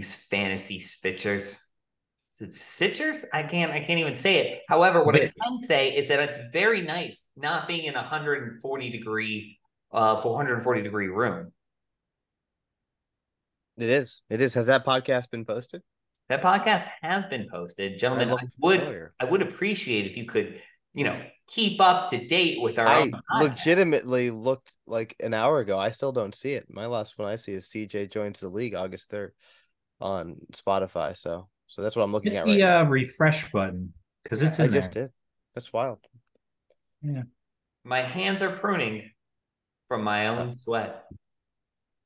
Well, hello there, you fantasy stitchers. Stitchers? I can't. I can't even say it. However, what Bits. I can say is that it's very nice not being in a 140 degree, uh, 440 degree room. It is. It is. Has that podcast been posted? That podcast has been posted, gentlemen. I, looked would, earlier. I would appreciate if you could, you know, keep up to date with our. I legitimately looked like an hour ago. I still don't see it. My last one I see is CJ joins the league August third on Spotify. So, so that's what I'm looking Hit at right the now. uh, refresh button because it's in I just there. did. That's wild. Yeah. My hands are pruning from my Uh, own sweat.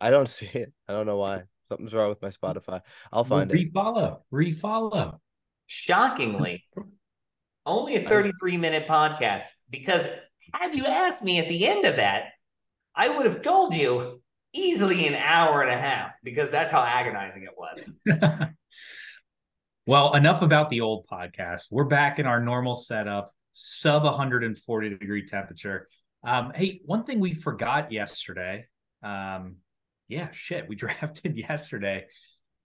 I don't see it. I don't know why. Something's wrong with my Spotify. I'll find well, it. refollow, refollow. Shockingly, only a 33 minute podcast. Because had you asked me at the end of that, I would have told you easily an hour and a half because that's how agonizing it was. well, enough about the old podcast. We're back in our normal setup, sub 140 degree temperature. Um, hey, one thing we forgot yesterday. Um, yeah, shit, we drafted yesterday.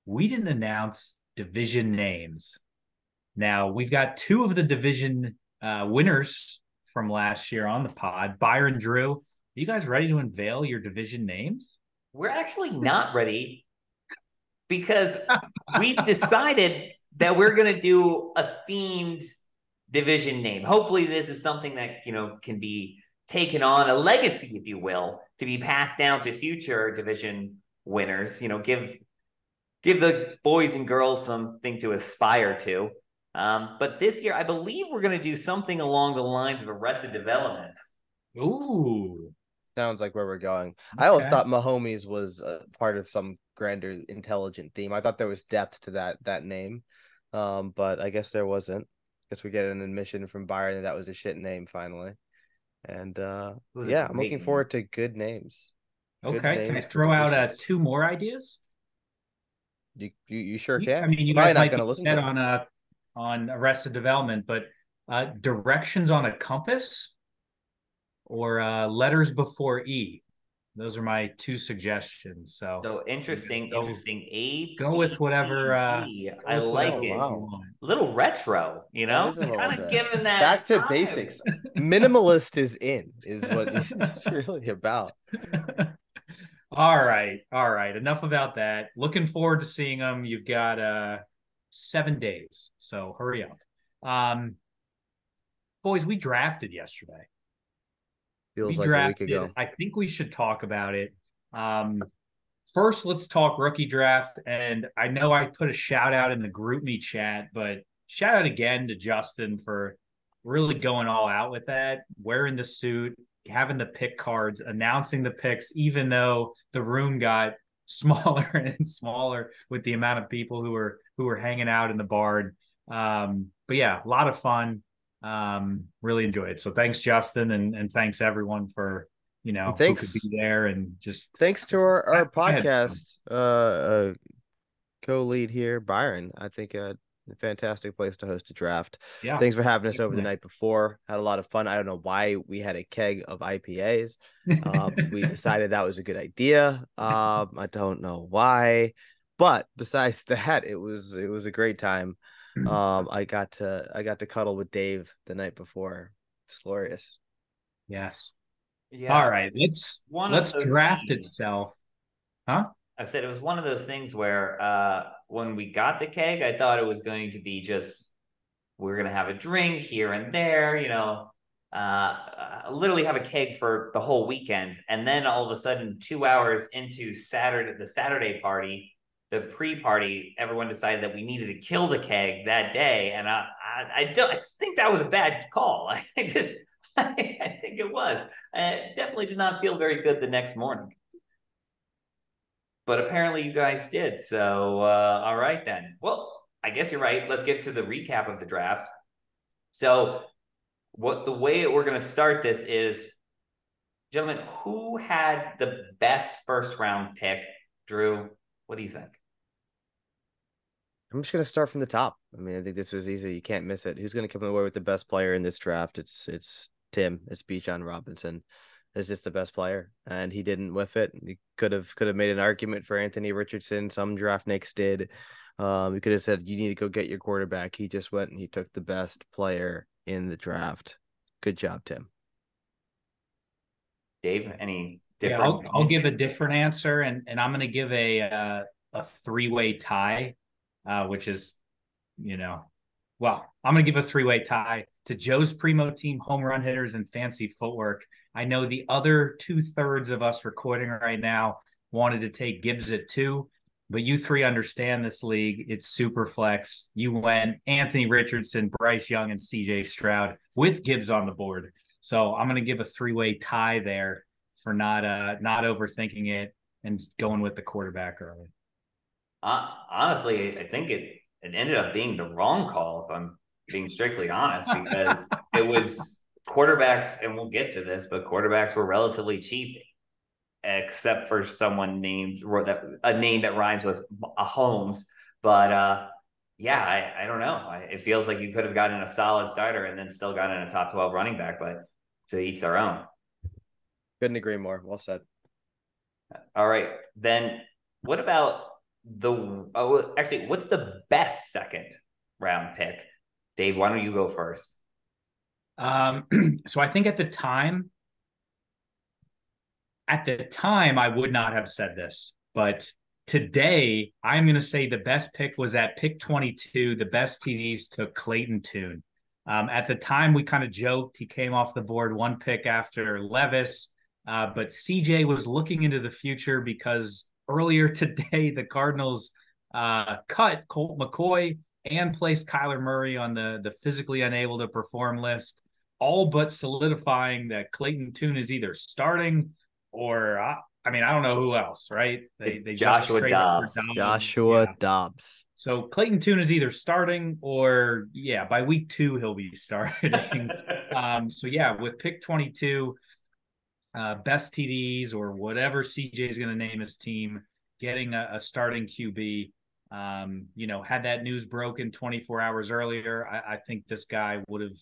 We didn't announce division names. Now we've got two of the division uh, winners from last year on the pod. Byron Drew, you guys ready to unveil your division names? We're actually not ready because we've decided that we're going to do a themed division name. Hopefully, this is something that you know can be taken on a legacy, if you will, to be passed down to future division winners. You know, give give the boys and girls something to aspire to. Um, but this year, I believe we're going to do something along the lines of Arrested Development. Ooh, Sounds like where we're going. I always thought Mahomes was part of some grander, intelligent theme. I thought there was depth to that that name, um, but I guess there wasn't. Guess we get an admission from Byron that that was a shit name finally. And uh, It was a yeah, I'm looking name. forward to good names. Good okay. Can I throw out uh, two more ideas? You you, you sure You- can. I mean, you Probably guys not might going to be listen to on uh on Arrested Development, but uh, directions on a compass or uh, letters before E. Those are my two suggestions. So, So interesting, go- interesting. A go with whatever, uh, go I with like whatever it. you Wow. want. little retro, you know, is a little kind of giving that Back to vibe. basics. Minimalist is in, is what it's really about. all right, all right. Enough about that. Looking forward to seeing them. You've got uh seven days, so hurry up. Um, boys, we drafted yesterday. Feels we like drafted. a week ago. I think we should talk about it. Um, first, let's talk rookie draft. And I know I put a shout out in the GroupMe chat, but shout out again to Justin for really going all out with that, wearing the suit, having the pick cards, announcing the picks, even though the room got smaller and smaller with the amount of people who were who were hanging out in the barn. Um, but yeah, a lot of fun. Um, really enjoyed it. So thanks, Justin, and and thanks everyone for you know And thanks- could be there and just Thanks to our, our podcast uh, uh co-lead here, Byron. I think uh, a fantastic place to host a draft. yeah. Thanks for having us over the night before. Had a lot of fun. I don't know why we had a keg of IPAs. Um, we decided that was a good idea. Um, I don't know why, but besides that, it was it was a great time. Um, I got to I got to cuddle with Dave the night before. It's glorious. yes. Yeah. All right, let's one let's draft things. itself. Huh? I said it was one of those things where uh, when we got the keg, I thought it was going to be just we're gonna have a drink here and there, you know, uh, uh, literally have a keg for the whole weekend, and then all of a sudden, two hours into Saturday, the Saturday party, the pre-party, everyone decided that we needed to kill the keg that day, and I, I, I don't I think that was a bad call. I just, I think it was. Uh, definitely did not feel very good the next morning but apparently you guys did. So, uh, all right then. Well, I guess you're right. Let's get to the recap of the draft. So, what the way we're going to start this is, gentlemen, who had the best first round pick? Drew, what do you think? I'm just gonna start from the top. I mean, I think this was easy. You can't miss it. Who's gonna come away with the best player in this draft? It's it's Tim. It's Bijan Robinson. is just the best player, and he didn't whiff it. He could have could have made an argument for Anthony Richardson. Some draft nicks did. Um, he could have said you need to go get your quarterback. He just went and he took the best player in the draft. Good job, Tim. Dave, any different? Yeah, I'll, I'll give a different answer, and and I'm going to give a uh, a three way tie, uh, which is, you know, well, I'm going to give a three way tie to Joe's primo team home run hitters and fancy footwork. I know the other two thirds of us recording right now wanted to take Gibbs at two, but you three understand this league. It's super flex. You went Anthony Richardson, Bryce Young, and CJ Stroud with Gibbs on the board. So I'm going to give a three way tie there for not uh not overthinking it and going with the quarterback early. Uh, honestly, I think it it ended up being the wrong call if I'm being strictly honest because it was quarterbacks and we'll get to this, but quarterbacks were relatively cheap except for someone named that a name that rhymes with a Holmes, but uh yeah, I, I don't know. It feels like you could have gotten a solid starter and then still gotten a top 12 running back, but to each their own. Couldn't agree more. Well said. All right. Then what about the oh actually what's the best second round pick? Dave, why don't you go first? Um so I think at the time at the time I would not have said this, but today I'm going to say the best pick was at pick 22. The best TDs took Clayton Tune. Um, at the time, we kind of joked he came off the board one pick after Levis, uh, but CJ was looking into the future because earlier today the Cardinals uh, cut Colt McCoy and placed Kyler Murray on the the physically unable to perform list, all but solidifying that Clayton Tune is either starting or uh, I mean, I don't know who else, right? They, they Joshua Dobbs. Dobbs. Joshua yeah. Dobbs. So Clayton Tune is either starting or yeah, by week two he'll be starting. um, so yeah, with pick twenty two, uh, best TDs or whatever CJ is going to name his team, getting a, a starting QB. Um, you know, had that news broken 24 hours earlier, I, I think this guy would have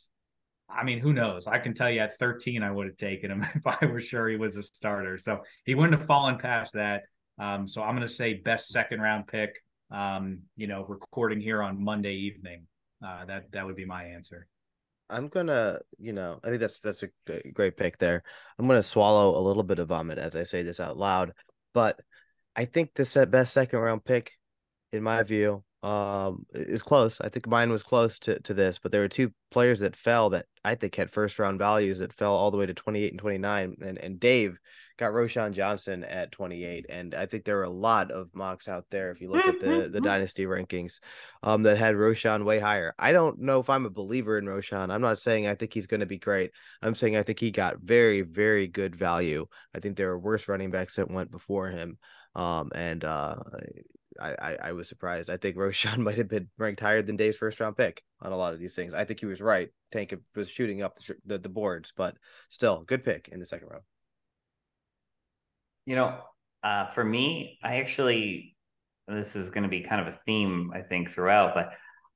I mean, who knows? I can tell you at 13, I would have taken him if I were sure he was a starter. So he wouldn't have fallen past that. Um, so I'm going to say best second round pick. Um, you know, recording here on Monday evening. Uh, that that would be my answer. I'm gonna, you know, I think that's that's a great pick there. I'm gonna swallow a little bit of vomit as I say this out loud, but I think this best second round pick, in my view, um is close. I think mine was close to, to this, but there were two players that fell that I think had first round values that fell all the way to 28 and 29. And and Dave got Roschon Johnson at 28. And I think there were a lot of mocks out there if you look at the the mm-hmm. dynasty rankings um that had Roschon way higher. I don't know if I'm a believer in Roschon. I'm not saying I think he's going to be great. I'm saying I think he got very, very good value. I think there were worse running backs that went before him. Um, and uh, I, I, I was surprised. I think Roschon might have been ranked higher than Dave's first round pick on a lot of these things. I think he was right. Tank was shooting up the, the, the boards, but still good pick in the second round. You know, uh, for me, I actually this is going to be kind of a theme I think throughout, but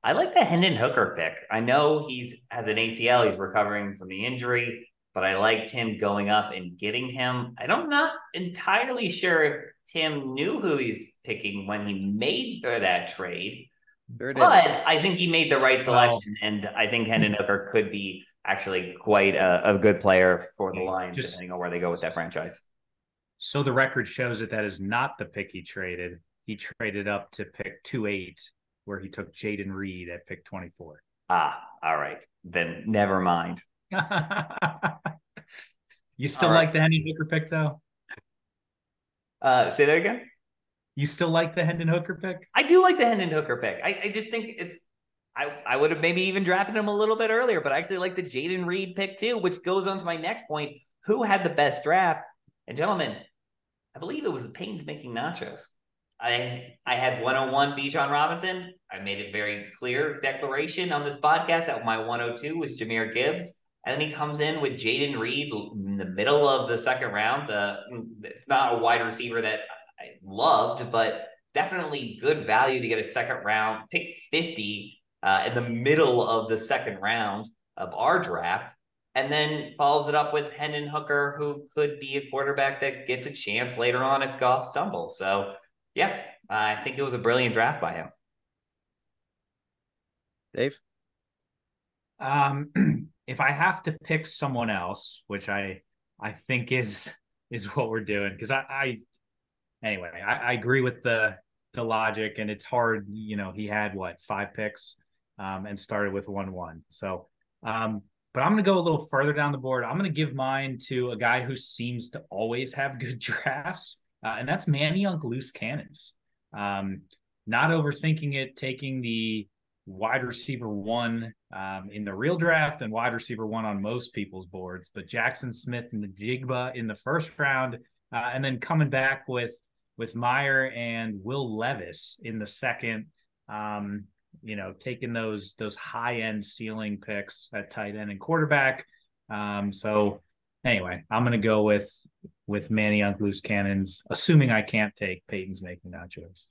I like the Hendon Hooker pick. I know he's has an ACL, he's recovering from the injury, but I liked him going up and getting him. I'm not entirely sure if Tim knew who he's picking when he made that trade. But I think he made the right selection, well, and I think Hendon Hooker could be actually quite a, a, good player for the Lions, just, depending on where they go with that franchise. So the record shows that that is not the pick he traded. He traded up to pick two eight, where he took Jayden Reed at pick twenty four. Ah, all right, then never mind. you still right. like the Hendon Hooker pick though? Uh, say that again. You still like the Hendon Hooker pick? I do like the Hendon Hooker pick. I, I just think it's I, I would have maybe even drafted him a little bit earlier, but I actually like the Jayden Reed pick too, which goes on to my next point. Who had the best draft? And gentlemen, I believe it was the Paynes making nachos. I I had 101 Bijan Robinson. I made it very clear declaration on this podcast that my 102 was Jahmyr Gibbs. And then he comes in with Jayden Reed in the middle of the second round. Uh, not a wide receiver that I loved, but definitely good value to get a second round pick 50 uh, in the middle of the second round of our draft. and then follows it up with Hendon Hooker, who could be a quarterback that gets a chance later on if Goff stumbles. So, yeah, I think it was a brilliant draft by him. Dave? Um, if I have to pick someone else, which I I think is is what we're doing, because I, I anyway, I, I agree with the the logic, and it's hard. You know, he had what five picks, um, and started with one one. So, um, but I'm to go a little further down the board. I'm to give mine to a guy who seems to always have good drafts, uh, and that's Manny Young Loose Cannons. Um, not overthinking it, taking the wide receiver one um, in the real draft and wide receiver one on most people's boards, but Jackson Smith-Njigba in the first round, uh, and then coming back with with Mayer and Will Levis in the second. Um, you know, taking those those high end ceiling picks at tight end and quarterback. Um, so anyway, I'm gonna go with with Manny on loose cannons, assuming I can't take Peyton's making nachos.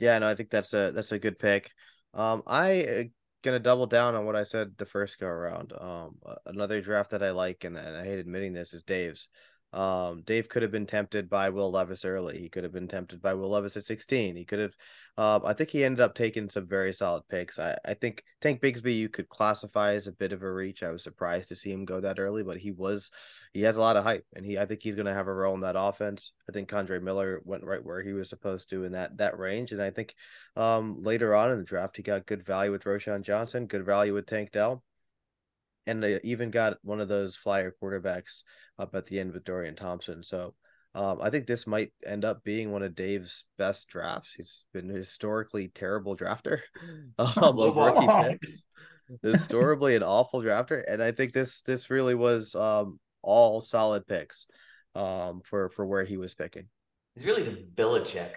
Yeah, no, I think that's a that's a good pick. Um, I uh, gonna double down on what I said the first go around. Um, another draft that I like, and, and I hate admitting this, is Dave's. Um, Dave could have been tempted by Will Levis early. He could have been tempted by Will Levis at 16. He could have, um, I think he ended up taking some very solid picks. I, I think Tank Bigsby you could classify as a bit of a reach. I was surprised to see him go that early, but he was, he has a lot of hype and he, I think he's going to have a role in that offense. I think Kendre Miller went right where he was supposed to in that, that range. And I think, um, later on in the draft, he got good value with Roschon Johnson, good value with Tank Dell and they even got one of those flyer quarterbacks up at the end with Dorian Thompson. So um, I think this might end up being one of Dave's best drafts. He's been a historically terrible drafter um, of rookie picks, historically an awful drafter, and I think this this really was um, all solid picks um, for for where he was picking. He's really the Belichick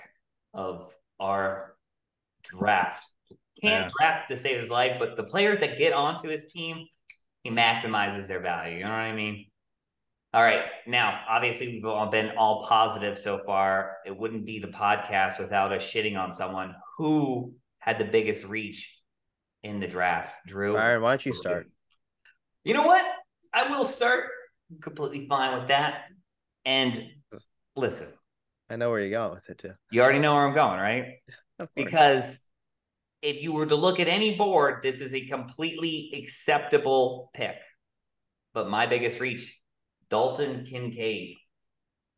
of our draft. Can't yeah. draft to save his life, but the players that get onto his team, he maximizes their value. You know what I mean? All right. Now, obviously, we've all been all positive so far. It wouldn't be the podcast without us shitting on someone who had the biggest reach in the draft. Drew. Byron, why don't you start? You know what? I will start. completely fine with that. And listen, I know where you're going with it too. You already know where I'm going, right? because if you were to look at any board, this is a completely acceptable pick. But my biggest reach Dalton Kincaid.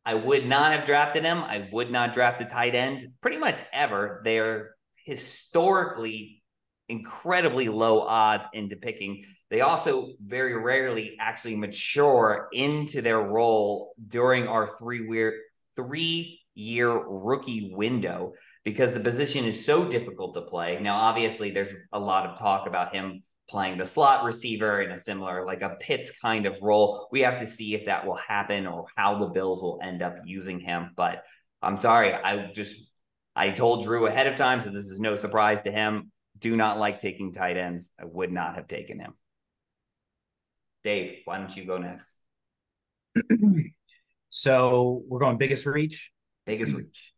I would not have drafted him. I would not draft a tight end pretty much ever. They're historically incredibly low odds into picking. They also very rarely actually mature into their role during our three year three year rookie window because the position is so difficult to play. Now, obviously, there's a lot of talk about him playing the slot receiver in a similar, like a Pitts kind of role. We have to see if that will happen or how the Bills will end up using him. But I'm sorry, I just I told Drew ahead of time, so this is no surprise to him. Do not like taking tight ends. I would not have taken him. Dave, why don't you go next? so we're going biggest reach. Biggest reach.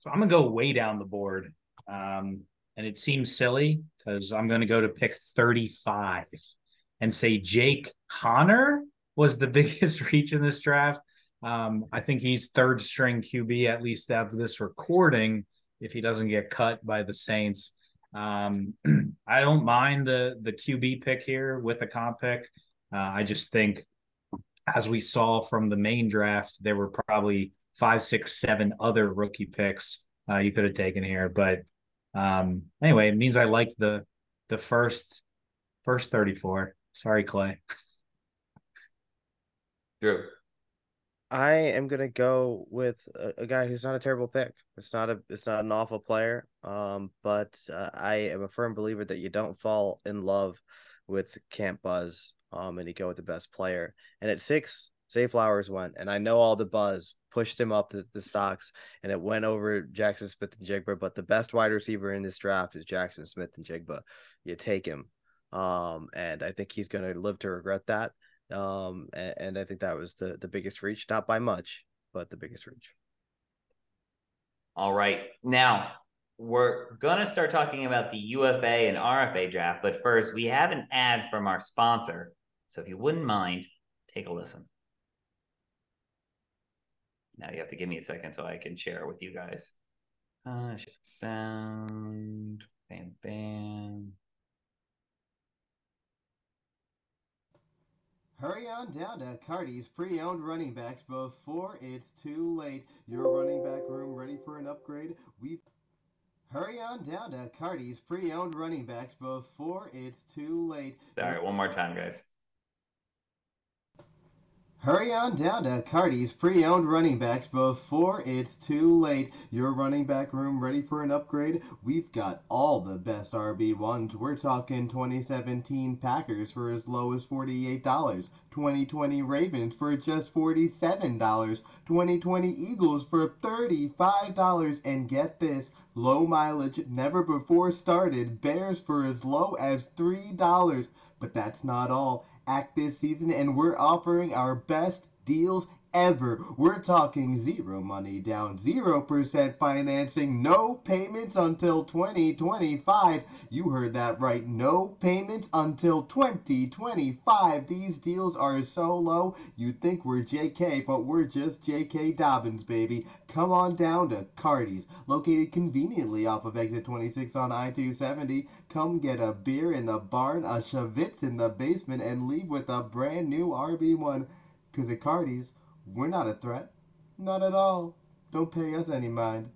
So I'm gonna go way down the board. Um, and it seems silly because I'm going to go to pick 35 and say Jake Haener was the biggest reach in this draft. Um, I think he's third string QB at least after this recording if he doesn't get cut by the Saints. Um, I don't mind the the QB pick here with a comp pick. Uh, I just think, as we saw from the main draft, there were probably five, six, seven other rookie picks uh, you could have taken here, but um, anyway, it means I like the the first first 34. Sorry, Clay. Drew. I am gonna go with a, a, guy who's not a terrible pick. It's not a it's not an awful player. Um, but uh, I am a firm believer that you don't fall in love with Camp Buzz. Um, and you go with the best player. And at six, Zay Flowers went, and I know all the buzz pushed him up the, the stocks, and it went over Jackson Smith-Njigba. But the best wide receiver in this draft is Jackson Smith-Njigba. You take him, um, and I think he's going to live to regret that. Um, and, and I think that was the the biggest reach, not by much, but the biggest reach. All right, now we're gonna start talking about the UFA and RFA draft, but first we have an ad from our sponsor. So if you wouldn't mind, take a listen. Now you have to give me a second so I can share with you guys. Uh, sound, bam, bam. Hurry on down to Cardi's pre-owned running backs before it's too late. Your running back room ready for an upgrade? We've Hurry on down to Cardi's pre-owned running backs before it's too late. All right, one more time, guys. Hurry on down to Cardi's pre-owned running backs before it's too late. Your running back room ready for an upgrade? We've got all the best RB1s. We're talking 2017 Packers for as low as $48, 2020 Ravens for just $47, 2020 Eagles for $35, and get this, low mileage, never before started Bears for as low as $3. But that's not all act this season, and we're offering our best deals ever. We're talking zero money down, 0% financing, no payments until 2025. You heard that right. No payments until 2025. These deals are so low, you'd think we're JK, but we're just JK Dobbins, baby. Come on down to Cardi's, located conveniently off of exit 26 on I-270. Come get a beer in the barn, a Shavitz in the basement, and leave with a brand new RB1. Cause at Cardi's, we're not a threat. Not at all. Don't pay us any mind.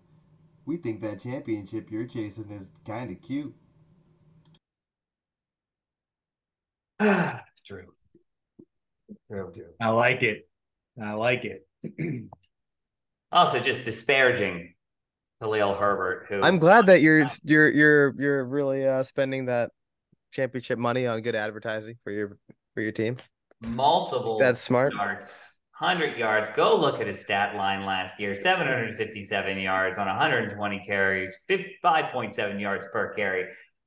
We think that championship you're chasing is kind of cute. True. True, true. I like it. I like it. Also, just disparaging Khalil Herbert, who I'm glad that you're you're you're you're really uh, spending that championship money on good advertising for your for your team. multiple That's smart. yards, 100 yards. Go look at his stat line last year 757 yards on 120 carries, 5.7 yards per carry.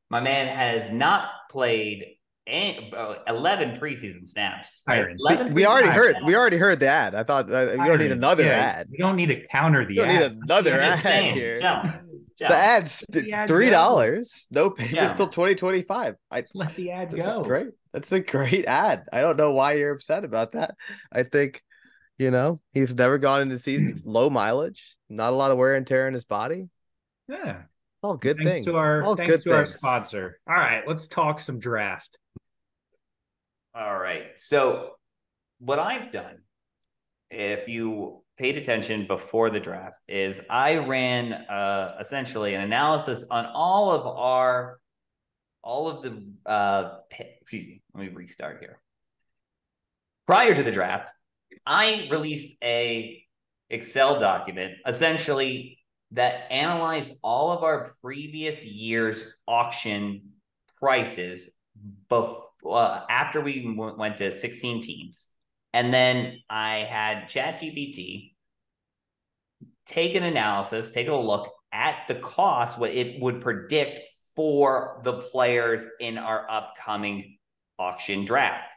My man has not played an- uh, 11 preseason snaps. right? Byron, 11 We already heard snaps. we already heard the ad. I thought uh, we don't need another Yeah, ad. We don't need to counter the You don't ad. need another ad saying, here. gentlemen, The ad's the ad three dollars. No payments Yeah. till twenty twenty five. I Let the ad that's go. a great. That's a great ad. I don't know why you're upset about that. I think, you know, he's never gone into seasons low mileage, not a lot of wear and tear in his body. Yeah. All good thanks things. to our All thanks good to our things. sponsor. All right, let's talk some draft. All right. So, what I've done, if you paid attention before the draft, is I ran uh, essentially an analysis on all of our, all of the, uh, pi- excuse me, let me restart here. Prior to the draft, I released a Excel document essentially that analyzed all of our previous year's auction prices before uh, after we w- went to 16 teams. And then i had ChatGPT take an analysis take a look at the cost what it would predict for the players in our upcoming auction draft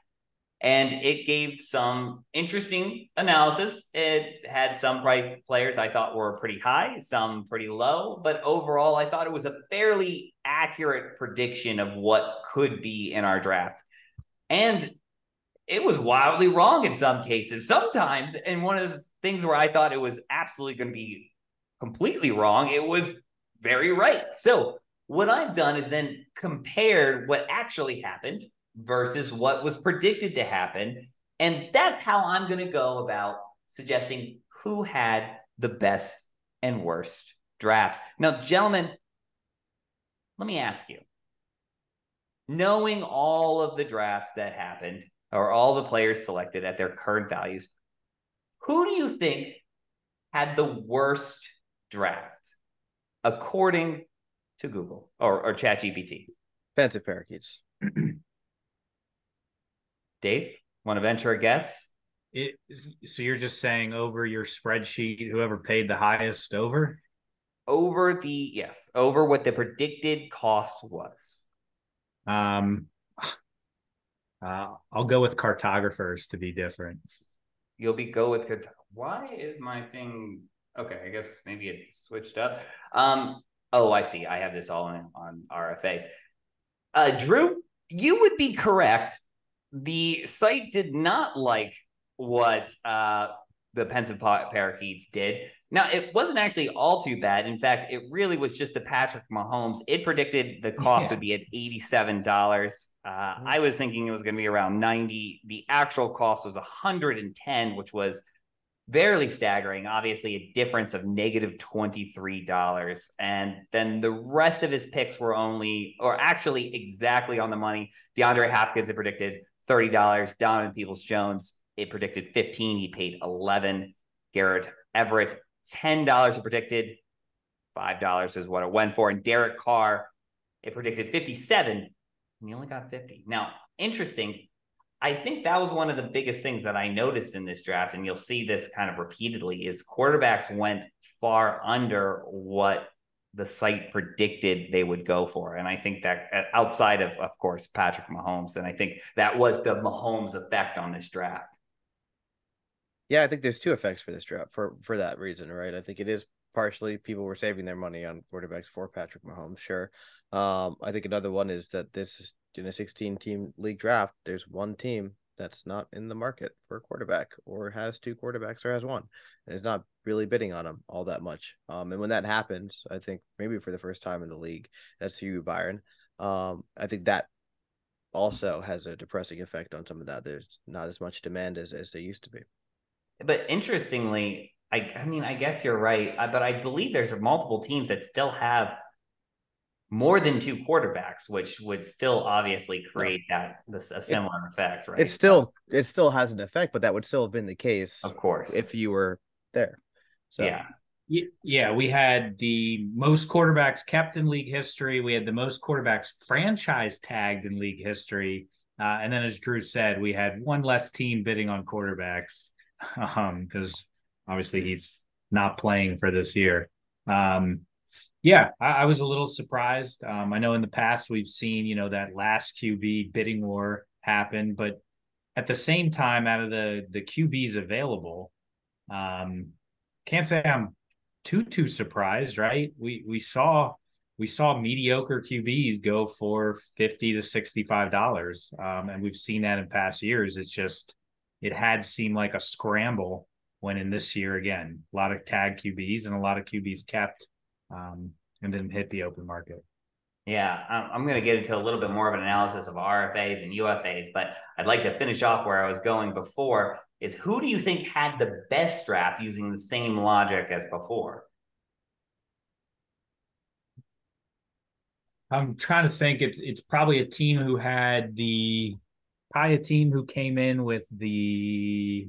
and it gave some interesting analysis. It had some price players I thought were pretty high, some pretty low, but overall, I thought it was a fairly accurate prediction of what could be in our draft. And it was wildly wrong in some cases. Sometimes, and one of the things where I thought it was absolutely going to be completely wrong, it was very right. So, what I've done is then compared what actually happened versus what was predicted to happen. And that's how I'm going to go about suggesting who had the best and worst drafts. Now, gentlemen, let me ask you knowing all of the drafts that happened or all the players selected at their current values, who do you think had the worst draft according to Google or, or ChatGPT? Fancy parakeets. Dave, want to venture a guess? It, so you're just saying over your spreadsheet, whoever paid the highest over? Over the yes, over what the predicted cost was. Um, uh, I'll go with cartographers to be different. You'll be go with why is my thing okay? I guess maybe it switched up. Um, Oh, I see. I have this all in, on RFAs. Uh, Drew, you would be correct. The site did not like what uh, the pensive parakeets did. Now, it wasn't actually all too bad. In fact, it really was just the Patrick Mahomes. It predicted the cost yeah. would be at $87. Uh, mm-hmm. I was thinking it was going to be around 90. The actual cost was 110, which was barely staggering. Obviously, a difference of negative $23. And then the rest of his picks were only, or actually exactly on the money. DeAndre Hopkins had predicted $30. Donovan Peoples Jones, it predicted 15. He paid 11. Garrett Everett, $10 it predicted. $5 is what it went for. And Derek Carr, it predicted 57. And he only got 50. Now, interesting. I think that was one of the biggest things that I noticed in this draft, and you'll see this kind of repeatedly, is quarterbacks went far under what the site predicted they would go for. And I think that uh, outside of, of course, Patrick Mahomes, and I think that was the Mahomes effect on this draft. Yeah, I think there's two effects for this draft for for that reason, right? I think it is partially people were saving their money on quarterbacks for Patrick Mahomes, sure. Um, I think another one is that this is in a 16 team league draft. There's one team that's not in the market for a quarterback, or has two quarterbacks, or has one, and is not really bidding on them all that much. Um, and when that happens, I think maybe for the first time in the league, that's you, Byron. Um, I think that also has a depressing effect on some of that. There's not as much demand as as there used to be. But interestingly, I, I mean, I guess you're right, uh, but I believe there's multiple teams that still have more than two quarterbacks, which would still obviously create that this a similar it, effect, right? It still it still has an effect, but that would still have been the case, of course, if you were there. So yeah. Yeah, we had the most quarterbacks kept in league history. We had the most quarterbacks franchise tagged in league history. Uh, and then, as Drew said, we had one less team bidding on quarterbacks um, because obviously he's not playing for this year. Um, yeah, I, I, was a little surprised. Um, I know in the past we've seen, you know, that last QB bidding war happen, but at the same time, out of the the QBs available, um, can't say I'm too too surprised, right? We we saw we saw mediocre QBs go for fifty to sixty five dollars, um, and we've seen that in past years. It's just it had seemed like a scramble when in this year again, a lot of tag QBs and a lot of QBs kept um, and didn't hit the open market. Yeah, I'm going to get into a little bit more of an analysis of RFAs and UFAs, but I'd like to finish off where I was going before. Is who do you think had the best draft using the same logic as before? I'm trying to think. It's it's probably a team who had the probably a team who came in with the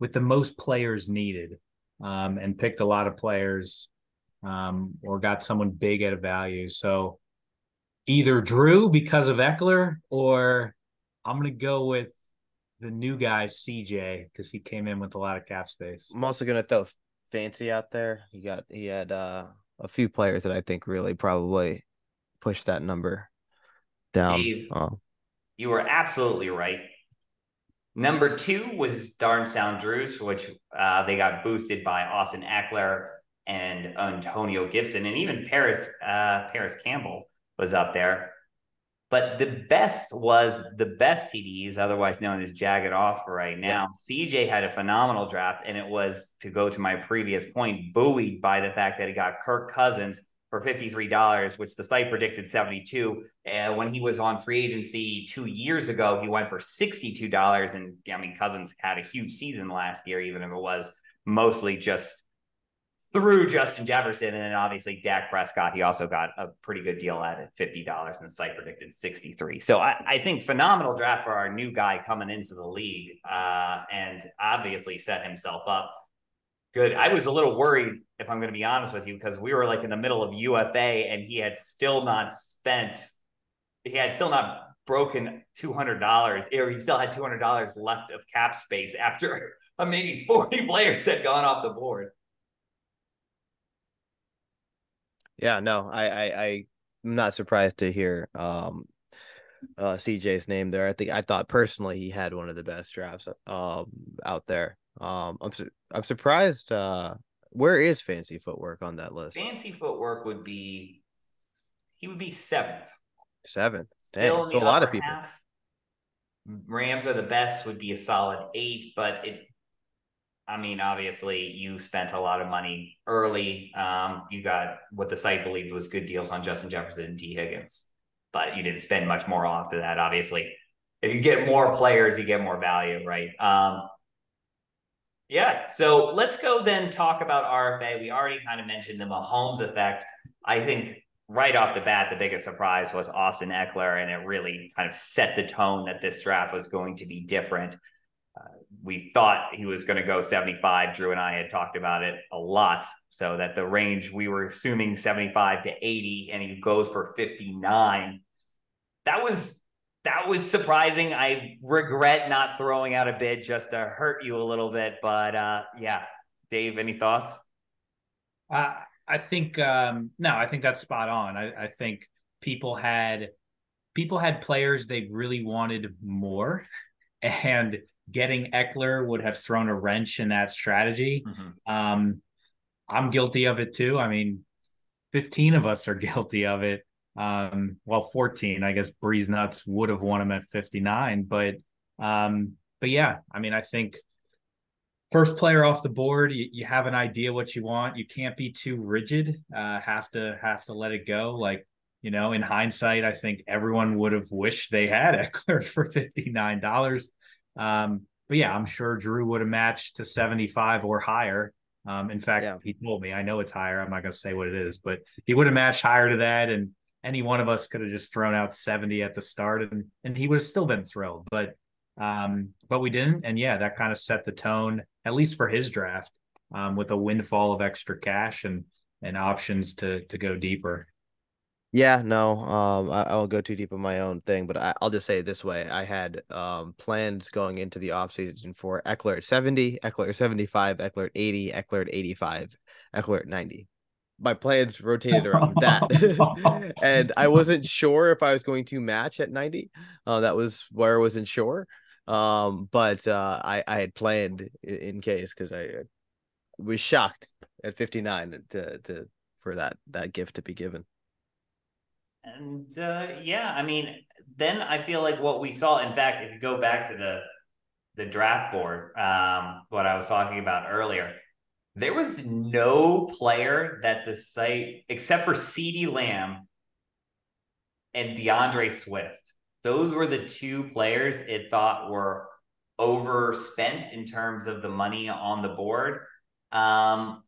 with the most players needed um, and picked a lot of players um, or got someone big at a value. So either Drew because of Ekeler, or I'm going to go with the new guy CJ because he came in with a lot of cap space. I'm also going to throw Fancy out there. He got he had uh, a few players that I think really probably pushed that number down. Dave, um, you were absolutely right. Number two was Darnstown Drews, which uh, they got boosted by Austin Ekeler and Antonio Gibson, and even Paris uh, Parris Campbell was up there. But the best was the best TDs, otherwise known as Jagged Off right now. Yeah. CJ had a phenomenal draft, and it was to go to my previous point, buoyed by the fact that he got Kirk Cousins, for $53, which the site predicted 72. And when he was on free agency two years ago, he went for $62. And I mean, Cousins had a huge season last year, even if it was mostly just through Justin Jefferson. And then obviously Dak Prescott, he also got a pretty good deal at $50 and the site predicted 63. So I, I think phenomenal draft for our new guy coming into the league uh, and obviously set himself up Good. I was a little worried, if I'm going to be honest with you, because we were like in the middle of UFA and he had still not spent, he had still not broken $200 or he still had $200 left of cap space after maybe 40 players had gone off the board. Yeah, no, I, I, I'm not surprised to hear um, uh, CJ's name there. I think I thought personally he had one of the best drafts um, out there. Um, I'm su- I'm surprised uh, Where is Fancy Footwork on that list? Fancy Footwork would be he would be seventh. Seventh. Dang, so a lot of people. half. Rams are the best would be a solid eight, but it I mean, obviously you spent a lot of money early. Um, you got what the site believed was good deals on Justin Jefferson and Tee Higgins, but you didn't spend much more after that. Obviously, if you get more players, you get more value, right? Um, yeah. So let's go then talk about RFA. We already kind of mentioned the Mahomes effect. I think right off the bat, the biggest surprise was Austin Ekeler, and it really kind of set the tone that this draft was going to be different. We thought he was going to go 75. Drew and I had talked about it a lot. So that the range we were assuming 75 to 80, and he goes for 59. That was that was surprising. I regret not throwing out a bid just to hurt you a little bit, but uh, yeah, Dave, any thoughts? Uh, I think um, no, I think that's spot on. I, I think people had people had players they really wanted more, and getting Ekeler would have thrown a wrench in that strategy. Mm-hmm. Um, I'm guilty of it too. I mean, 15 of us are guilty of it. Um, well, 14, I guess Breeze Nuts would have won him at 59, but um, but yeah, I mean, I think first player off the board, you, you have an idea what you want. You can't be too rigid. Uh, have to have to let it go. Like you know, in hindsight, I think everyone would have wished they had Ekeler for fifty nine dollars. Um, but yeah, I'm sure Drew would have matched to seventy five or higher. Um, in fact, Yeah. he told me I know it's higher. I'm not going to say what it is, but he would have matched higher to that, and any one of us could have just thrown out seventy at the start, and and he would have still been thrilled. But um, but we didn't, and yeah, that kind of set the tone at least for his draft um, with a windfall of extra cash and and options to to go deeper. Yeah, no, um, I, I won't go too deep on my own thing, but I, I'll just say it this way: I had um plans going into the offseason for Ekeler at seventy, Ekeler at seventy-five, Ekeler at eighty, Ekeler at eighty-five, Ekeler at ninety. My plans rotated around that, and I wasn't sure if I was going to match at ninety. Uh, that was where I wasn't sure. Um, but uh, I I had planned in, in case because I uh, was shocked at fifty-nine to to for that that gift to be given. And uh, yeah, I mean, then I feel like what we saw. In fact, if you go back to the the draft board, um, what I was talking about earlier, there was no player that the site, except for CeeDee Lamb and DeAndre Swift, those were the two players it thought were overspent in terms of the money on the board. Um,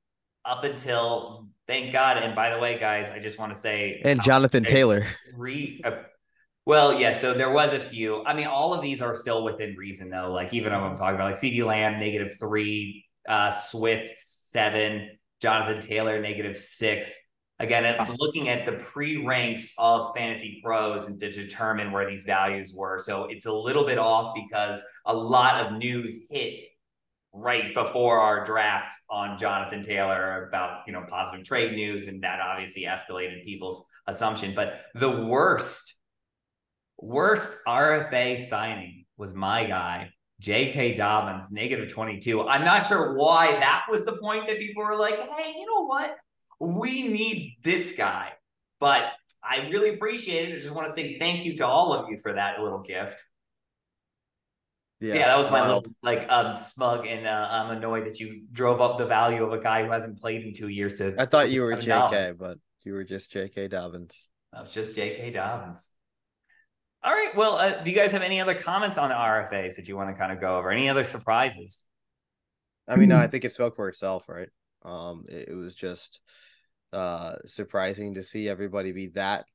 up until thank God. And by the way, guys, I just want to say And Jonathan say- Taylor. re uh, well yeah so there was a few i mean all of these are still within reason though like even though i'm talking about like CeeDee Lamb negative three uh swift seven jonathan taylor negative six again it's looking at the pre-ranks of fantasy pros and to determine where these values were so it's a little bit off because a lot of news hit right before our draft on Jonathan Taylor about, you know, positive trade news. And that obviously escalated people's assumption. But the worst, worst RFA signing was my guy, J.K. Dobbins, negative 22. I'm not sure why that was the point that people were like, hey, you know what? We need this guy. But I really appreciate it. I just want to say thank you to all of you for that little gift. Yeah, that was my wild. little like um smug and uh, I'm annoyed that you drove up the value of a guy who hasn't played in two years to I thought you were $7. JK, but you were just JK Dobbins. I was just J.K. Dobbins. All right. Well, uh, do you guys have any other comments on the RFAs that you want to kind of go over? Any other surprises? I mean, no, I think it spoke for itself, right? Um, it, it was just uh surprising to see everybody be that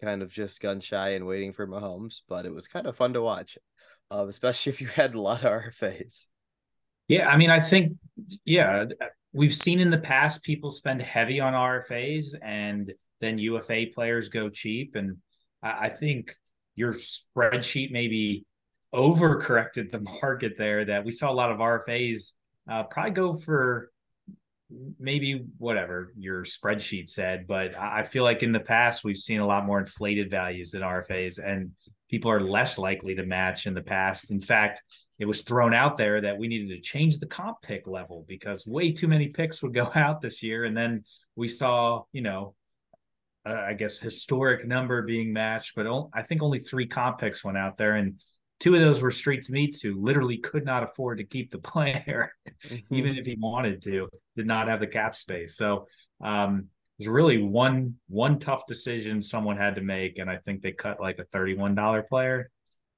kind of just gun shy and waiting for Mahomes, but it was kind of fun to watch, um, especially if you had a lot of RFAs. Yeah, I mean, I think yeah, we've seen in the past people spend heavy on RFAs and then UFA players go cheap, and I, I think your spreadsheet maybe overcorrected the market there. That we saw a lot of RFAs uh, probably go for maybe whatever your spreadsheet said, but I feel like in the past we've seen a lot more inflated values in RFAs, and people are less likely to match in the past. In fact, it was thrown out there that we needed to change the comp pick level because way too many picks would go out this year. And then we saw, you know, uh, I guess historic number being matched, but I think only three comp picks went out there, and two of those were Streets meets who literally could not afford to keep the player, mm-hmm. even if he wanted to, did not have the cap space. So um, it was really one one tough decision someone had to make, and I think they cut like a thirty one dollar player.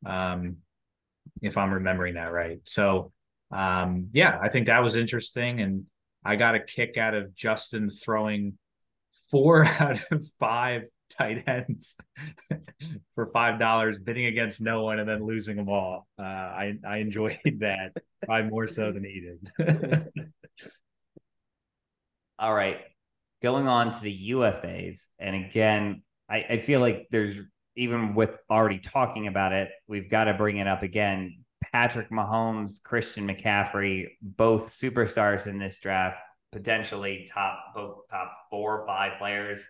Um, if I'm remembering that right. So, um, yeah, I think that was interesting. And I got a kick out of Justin throwing four out of five tight ends for five dollars, bidding against no one and then losing them all. Uh, I I enjoyed that probably more so than he did. all right, going on to the UFAs, and again, I, I feel like there's even with already talking about it, we've got to bring it up again. Patrick Mahomes, Christian McCaffrey, both superstars in this draft, potentially top both top four or five players.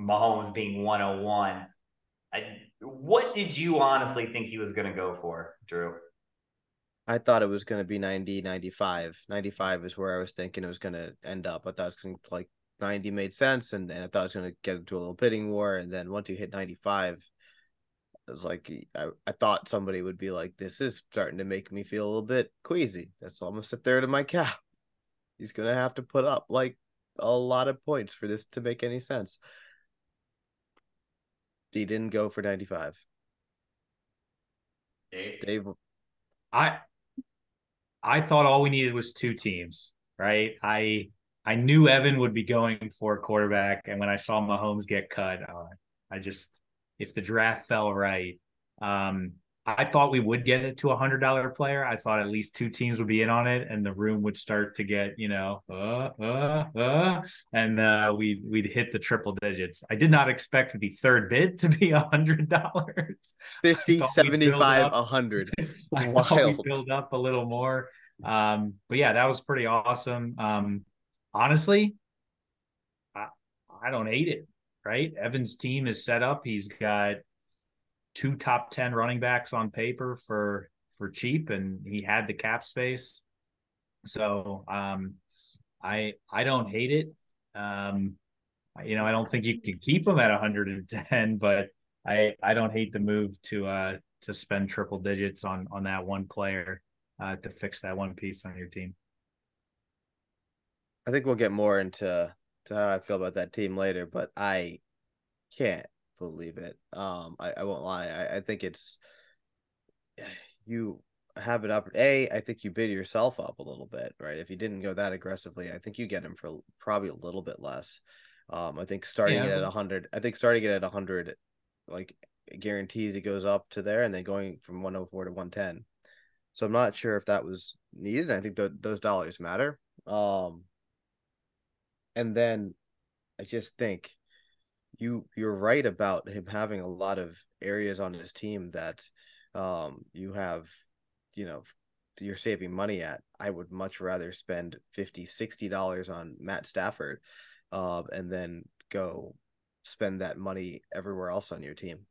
Mahomes being 101. I, what did you honestly think he was going to go for, Drew? I thought it was going to be 90, 95. 95 is where I was thinking it was going to end up. I thought it was going to like 90 made sense, and, and I thought it was going to get into a little bidding war. And then once you hit 95, it was like I, I thought somebody would be like, "This is starting to make me feel a little bit queasy." That's almost a third of my cap. He's gonna have to put up like a lot of points for this to make any sense. He didn't go for ninety five. Dave, Dave, I I thought all we needed was two teams, right? I I knew Evan would be going for a quarterback, and when I saw Mahomes get cut, uh, I just if the draft fell right. Um, I thought we would get it to a hundred dollar player. I thought at least two teams would be in on it, and the room would start to get, you know, uh, uh, uh, and uh, we we'd hit the triple digits. I did not expect the third bid to be a hundred dollars. 50, 75, a hundred. I Wild. we build up a little more. Um, but yeah, that was pretty awesome. Um, honestly, I, I don't hate it right? Evan's team is set up. He's got two top 10 running backs on paper for for cheap and he had the cap space. So, um I I don't hate it. Um you know, I don't think you can keep him at 110, but I I don't hate the move to uh to spend triple digits on on that one player uh to fix that one piece on your team. I think we'll get more into to how I feel about that team later, but I can't believe it. Um, I, I won't lie. I, I think it's you have it up. A, I think you bid yourself up a little bit, right? If you didn't go that aggressively, I think you get him for probably a little bit less. Um, I think starting yeah. it at hundred, I think starting it at hundred, like guarantees it goes up to there, and then going from 104 to one ten. So I'm not sure if that was needed. I think th- those dollars matter. Um, and then I just think you you're right about him having a lot of areas on his team that um you have you know you're saving money at. I would much rather spend 50 60 dollars on matt stafford uh, and then go spend that money everywhere else on your team.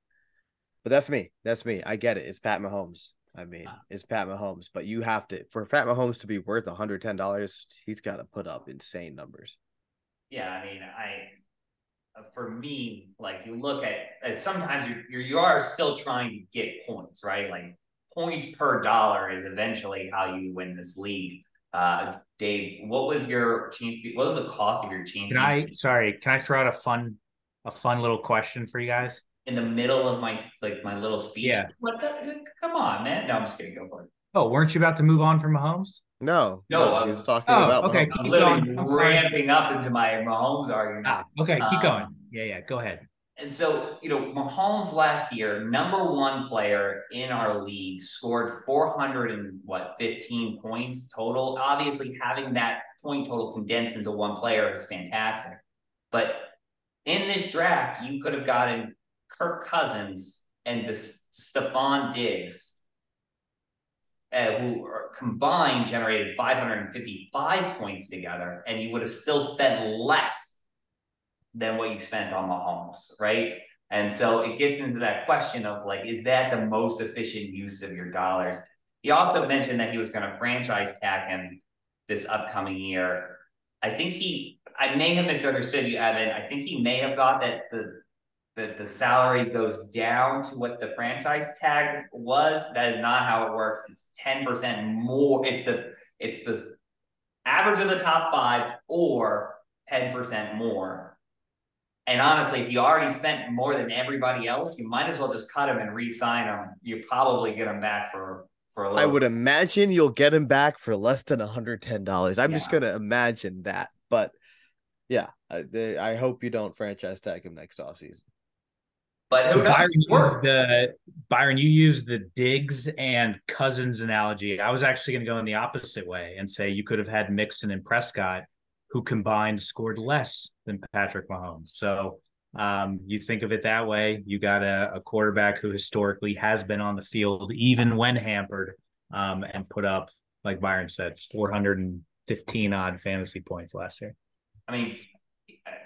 But that's me that's me. I get it. It's pat mahomes. I mean ah. it's pat mahomes but you have to for pat mahomes to be worth $110, he's got to put up insane numbers. Yeah, I mean, I for me, like you look at, sometimes you you're, you are still trying to get points, right? Like points per dollar is eventually how you win this league. Uh, Dave, what was your team? What was the cost of your team? Can I? Sorry, can I throw out a fun, a fun little question for you guys? In the middle of my like my little speech. Yeah. What the, come on, man. No, I'm just kidding. Go for it. Oh, weren't you about to move on from Mahomes? No, no, I was talking oh, about. Okay, I'm literally ramping up into my Mahomes argument. Ah, okay, keep um, going. Yeah, yeah, go ahead. And so, you know, Mahomes last year, number one player in our league, scored 400 and what, 15 points total. Obviously, having that point total condensed into one player is fantastic. But in this draft, you could have gotten Kirk Cousins and the Stefon Diggs uh, who combined generated 555 points together, and you would have still spent less than what you spent on Mahomes, right? And so it gets into that question of like, is that the most efficient use of your dollars? He also mentioned that he was going to franchise tag him this upcoming year. I think he, I may have misunderstood you, Evan. I think he may have thought that the that the salary goes down to what the franchise tag was. That is not how it works. It's 10% more. It's the it's the average of the top five or 10% more. And honestly, if you already spent more than everybody else, you might as well just cut him and re-sign him. You probably get him back for for a little. I would imagine you'll get him back for less than $110. I'm Yeah. just gonna imagine that. But yeah, I, they- I hope you don't franchise tag him next offseason. But So? Byron the Byron, you used the Diggs and Cousins analogy. I was actually going to go in the opposite way and say you could have had Mixon and Prescott, who combined scored less than Patrick Mahomes. So um, you think of it that way. You got a, a quarterback who historically has been on the field, even when hampered, um, and put up, like Byron said, 415 odd fantasy points last year. I mean,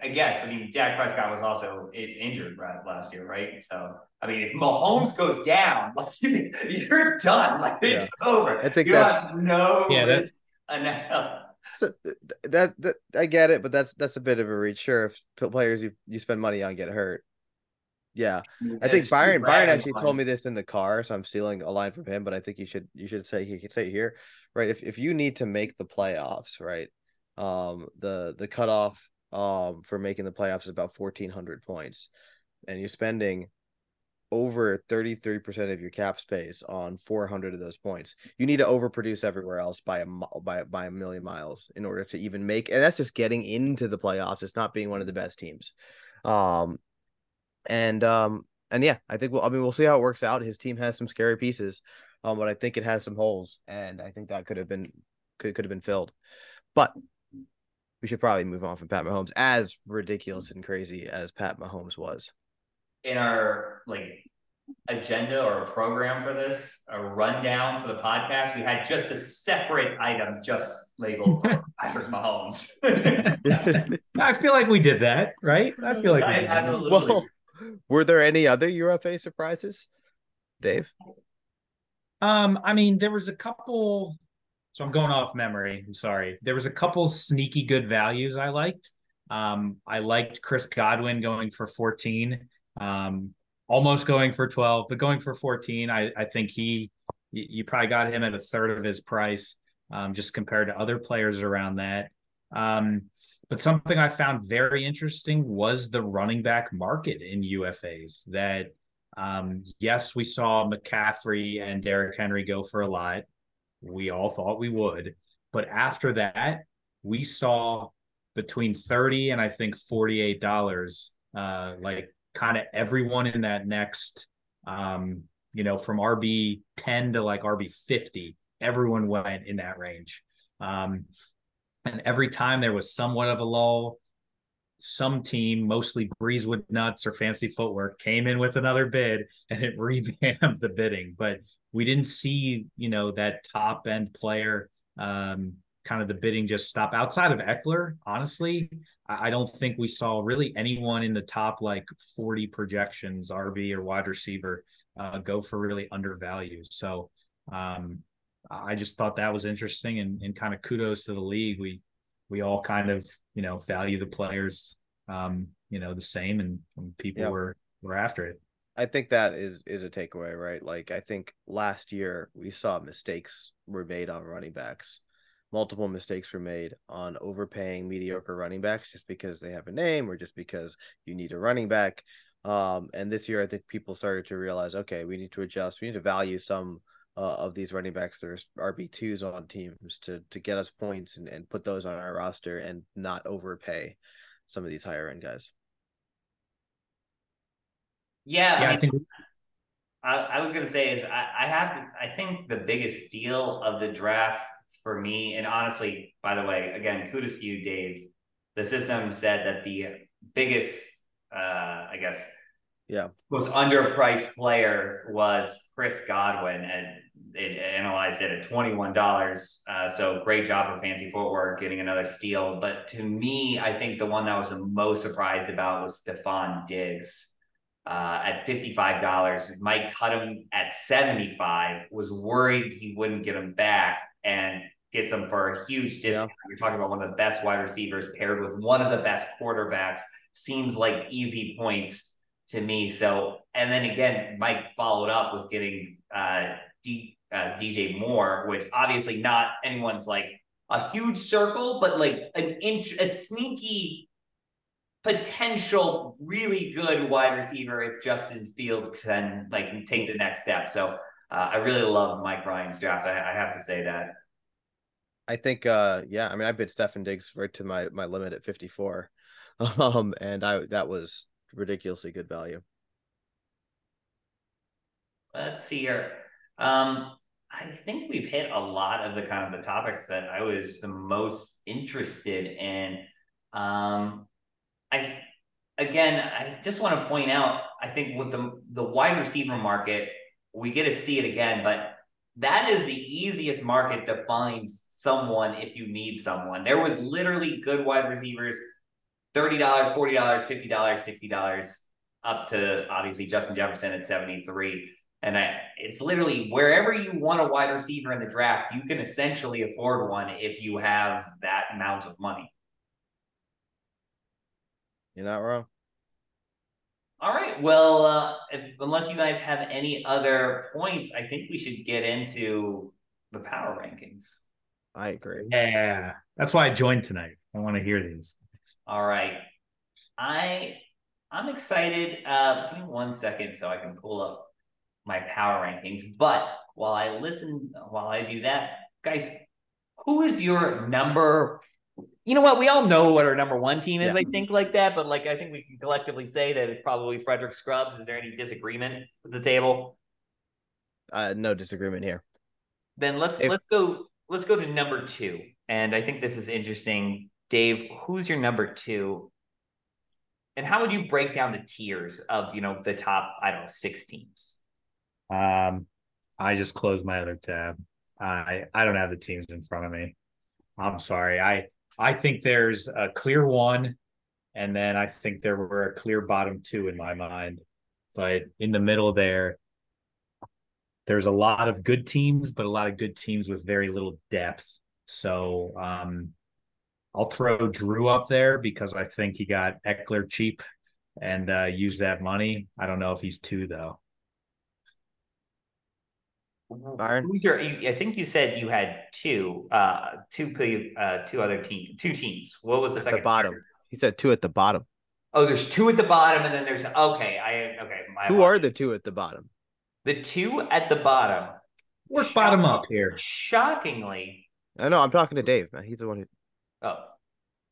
I guess. I mean, Dak Prescott was also injured right, last year, right? So, I mean, if Mahomes goes down, like you're done. Like it's over. I think you that's- have no. Yeah, that's- enough. So that, that I get it, but that's that's a bit of a reach. Sure, if players you, you spend money on get hurt. Yeah. I think Byron Byron actually told me this in the car, so I'm stealing a line from him. But I think you should you should say he could say it here, right? If if you need to make the playoffs, right? Um, the the cutoff um for making the playoffs is about 1,400 points, and you're spending over 33% of your cap space on 400 of those points. You need to overproduce everywhere else by a by by a million miles in order to even make and that's just getting into the playoffs. It's not being one of the best teams. Um and um and yeah, I think we'll I mean we'll see how it works out. His team has some scary pieces. Um but I think it has some holes and I think that could have been could could have been filled. But we should probably move on from Pat Mahomes as ridiculous and crazy as Pat Mahomes was. in our like agenda or program for this, a rundown for the podcast, we had just a separate item just labeled Patrick Mahomes. I feel like we did that, right? I feel like we Right, did that. absolutely. well, were there any other UFA surprises? Dave? Um, I mean, there was a couple. So I'm going off memory. I'm sorry. There was a couple sneaky good values I liked. Um, I liked Chris Godwin going for 14. Um, almost going for 12, but going for 14. I I think he you, probably got him at a third of his price, um, just compared to other players around that. Um, but something I found very interesting was the running back market in UFAs. That um, yes, we saw McCaffrey and Derrick Henry go for a lot. We all thought we would. But after that, we saw between 30 and I think $48, uh, like kind of everyone in that next, um, you know, from RB 10 to like RB 50, everyone went in that range. Um, and every time there was somewhat of a lull, some team, mostly Breezewood Nuts or Fancy Footwork, came in with another bid and it revamped the bidding. But we didn't see, you know, that top end player, um, kind of the bidding just stop outside of Ekeler. Honestly, I, don't think we saw really anyone in the top like 40 projections, RB or wide receiver, uh, go for really undervalued. So, um, I just thought that was interesting and, and kind of kudos to the league. We we all kind of you know value the players um you know the same and, and people Yeah. were were after it. I think that is is a takeaway, right? Like I think last year we saw mistakes were made on running backs. Multiple mistakes were made on overpaying mediocre running backs just because they have a name or just because you need a running back. Um, and this year I think people started to realize, okay, we need to adjust. We need to value some uh, of these running backs are RB twos on teams to to get us points and, and put those on our roster and not overpay some of these higher end guys. Yeah, I Yeah, I mean, think I, I was gonna say is I, I have to I think the biggest steal of the draft for me, and honestly, by the way, again, kudos to you, Dave. The system said that the biggest uh I guess Yeah. most underpriced player was Chris Godwin and it analyzed it at $21. Uh, so great job for Fancy Footwork getting another steal. But to me, I think the one that I was the most surprised about was Stefon Diggs. Uh, at $55. Mike cut him at 75, was worried he wouldn't get him back and gets him for a huge discount. Yeah. You're talking about one of the best wide receivers paired with one of the best quarterbacks. Seems like easy points to me. So, and then again, Mike followed up with getting uh, D, uh, DJ Moore, which obviously not anyone's like a huge circle, but like an inch, a sneaky potential really good wide receiver if Justin Fields can like take the next step. So uh, I really love Mike Ryan's draft. I, I, have to say that. I think, uh, yeah, I mean, I bid Stefon Diggs for to my my limit at 54, um, and I that was ridiculously good value. Let's see here. Um, I think we've hit a lot of the kind of the topics that I was the most interested in. Um, I again, I just want to point out, I think with the the wide receiver market, we get to see it again, but that is the easiest market to find someone if you need someone. There was literally good wide receivers, $30, $40, $50, $60, up to obviously Justin Jefferson at 73. And I, it's literally wherever you want a wide receiver in the draft, you can essentially afford one if you have that amount of money. You're not wrong. All right. Well, uh, if, unless you guys have any other points, I think we should get into the power rankings. I agree. Yeah, that's why I joined tonight. I want to hear these. All right. I I'm excited. Uh, give me one second so I can pull up my power rankings. But while I listen, while I do that, guys, who is your number you know what? We all know what our number one team is, yeah. I think, like that. But like, I think we can collectively say that it's probably Frederick Scrubs. Is there any disagreement with the table? Uh, no disagreement here. Then let's if- let's go let's go to number two. And I think this is interesting. Dave, who's your number two? And how would you break down the tiers of you know the top, I don't know, six teams? Um, I just closed my other tab. I I don't have the teams in front of me. I'm sorry. I I think there's a clear one, and then I think there were a clear bottom two in my mind. But in the middle there, there's a lot of good teams, but a lot of good teams with very little depth. So um, I'll throw Drew up there because I think he got Ekeler cheap and uh, use that money. I don't know if he's two though. Byron? Who's your? I think you said you had two, uh, two, uh, two other team, two teams. What was the at second? The bottom. Player? He said two at the bottom. Oh, there's two at the bottom, and then there's okay. I okay. Who are the two at the bottom? The two at the bottom. Work shock- bottom up here. Shockingly. I know. I'm talking to Dave, man. He's the one who. Oh.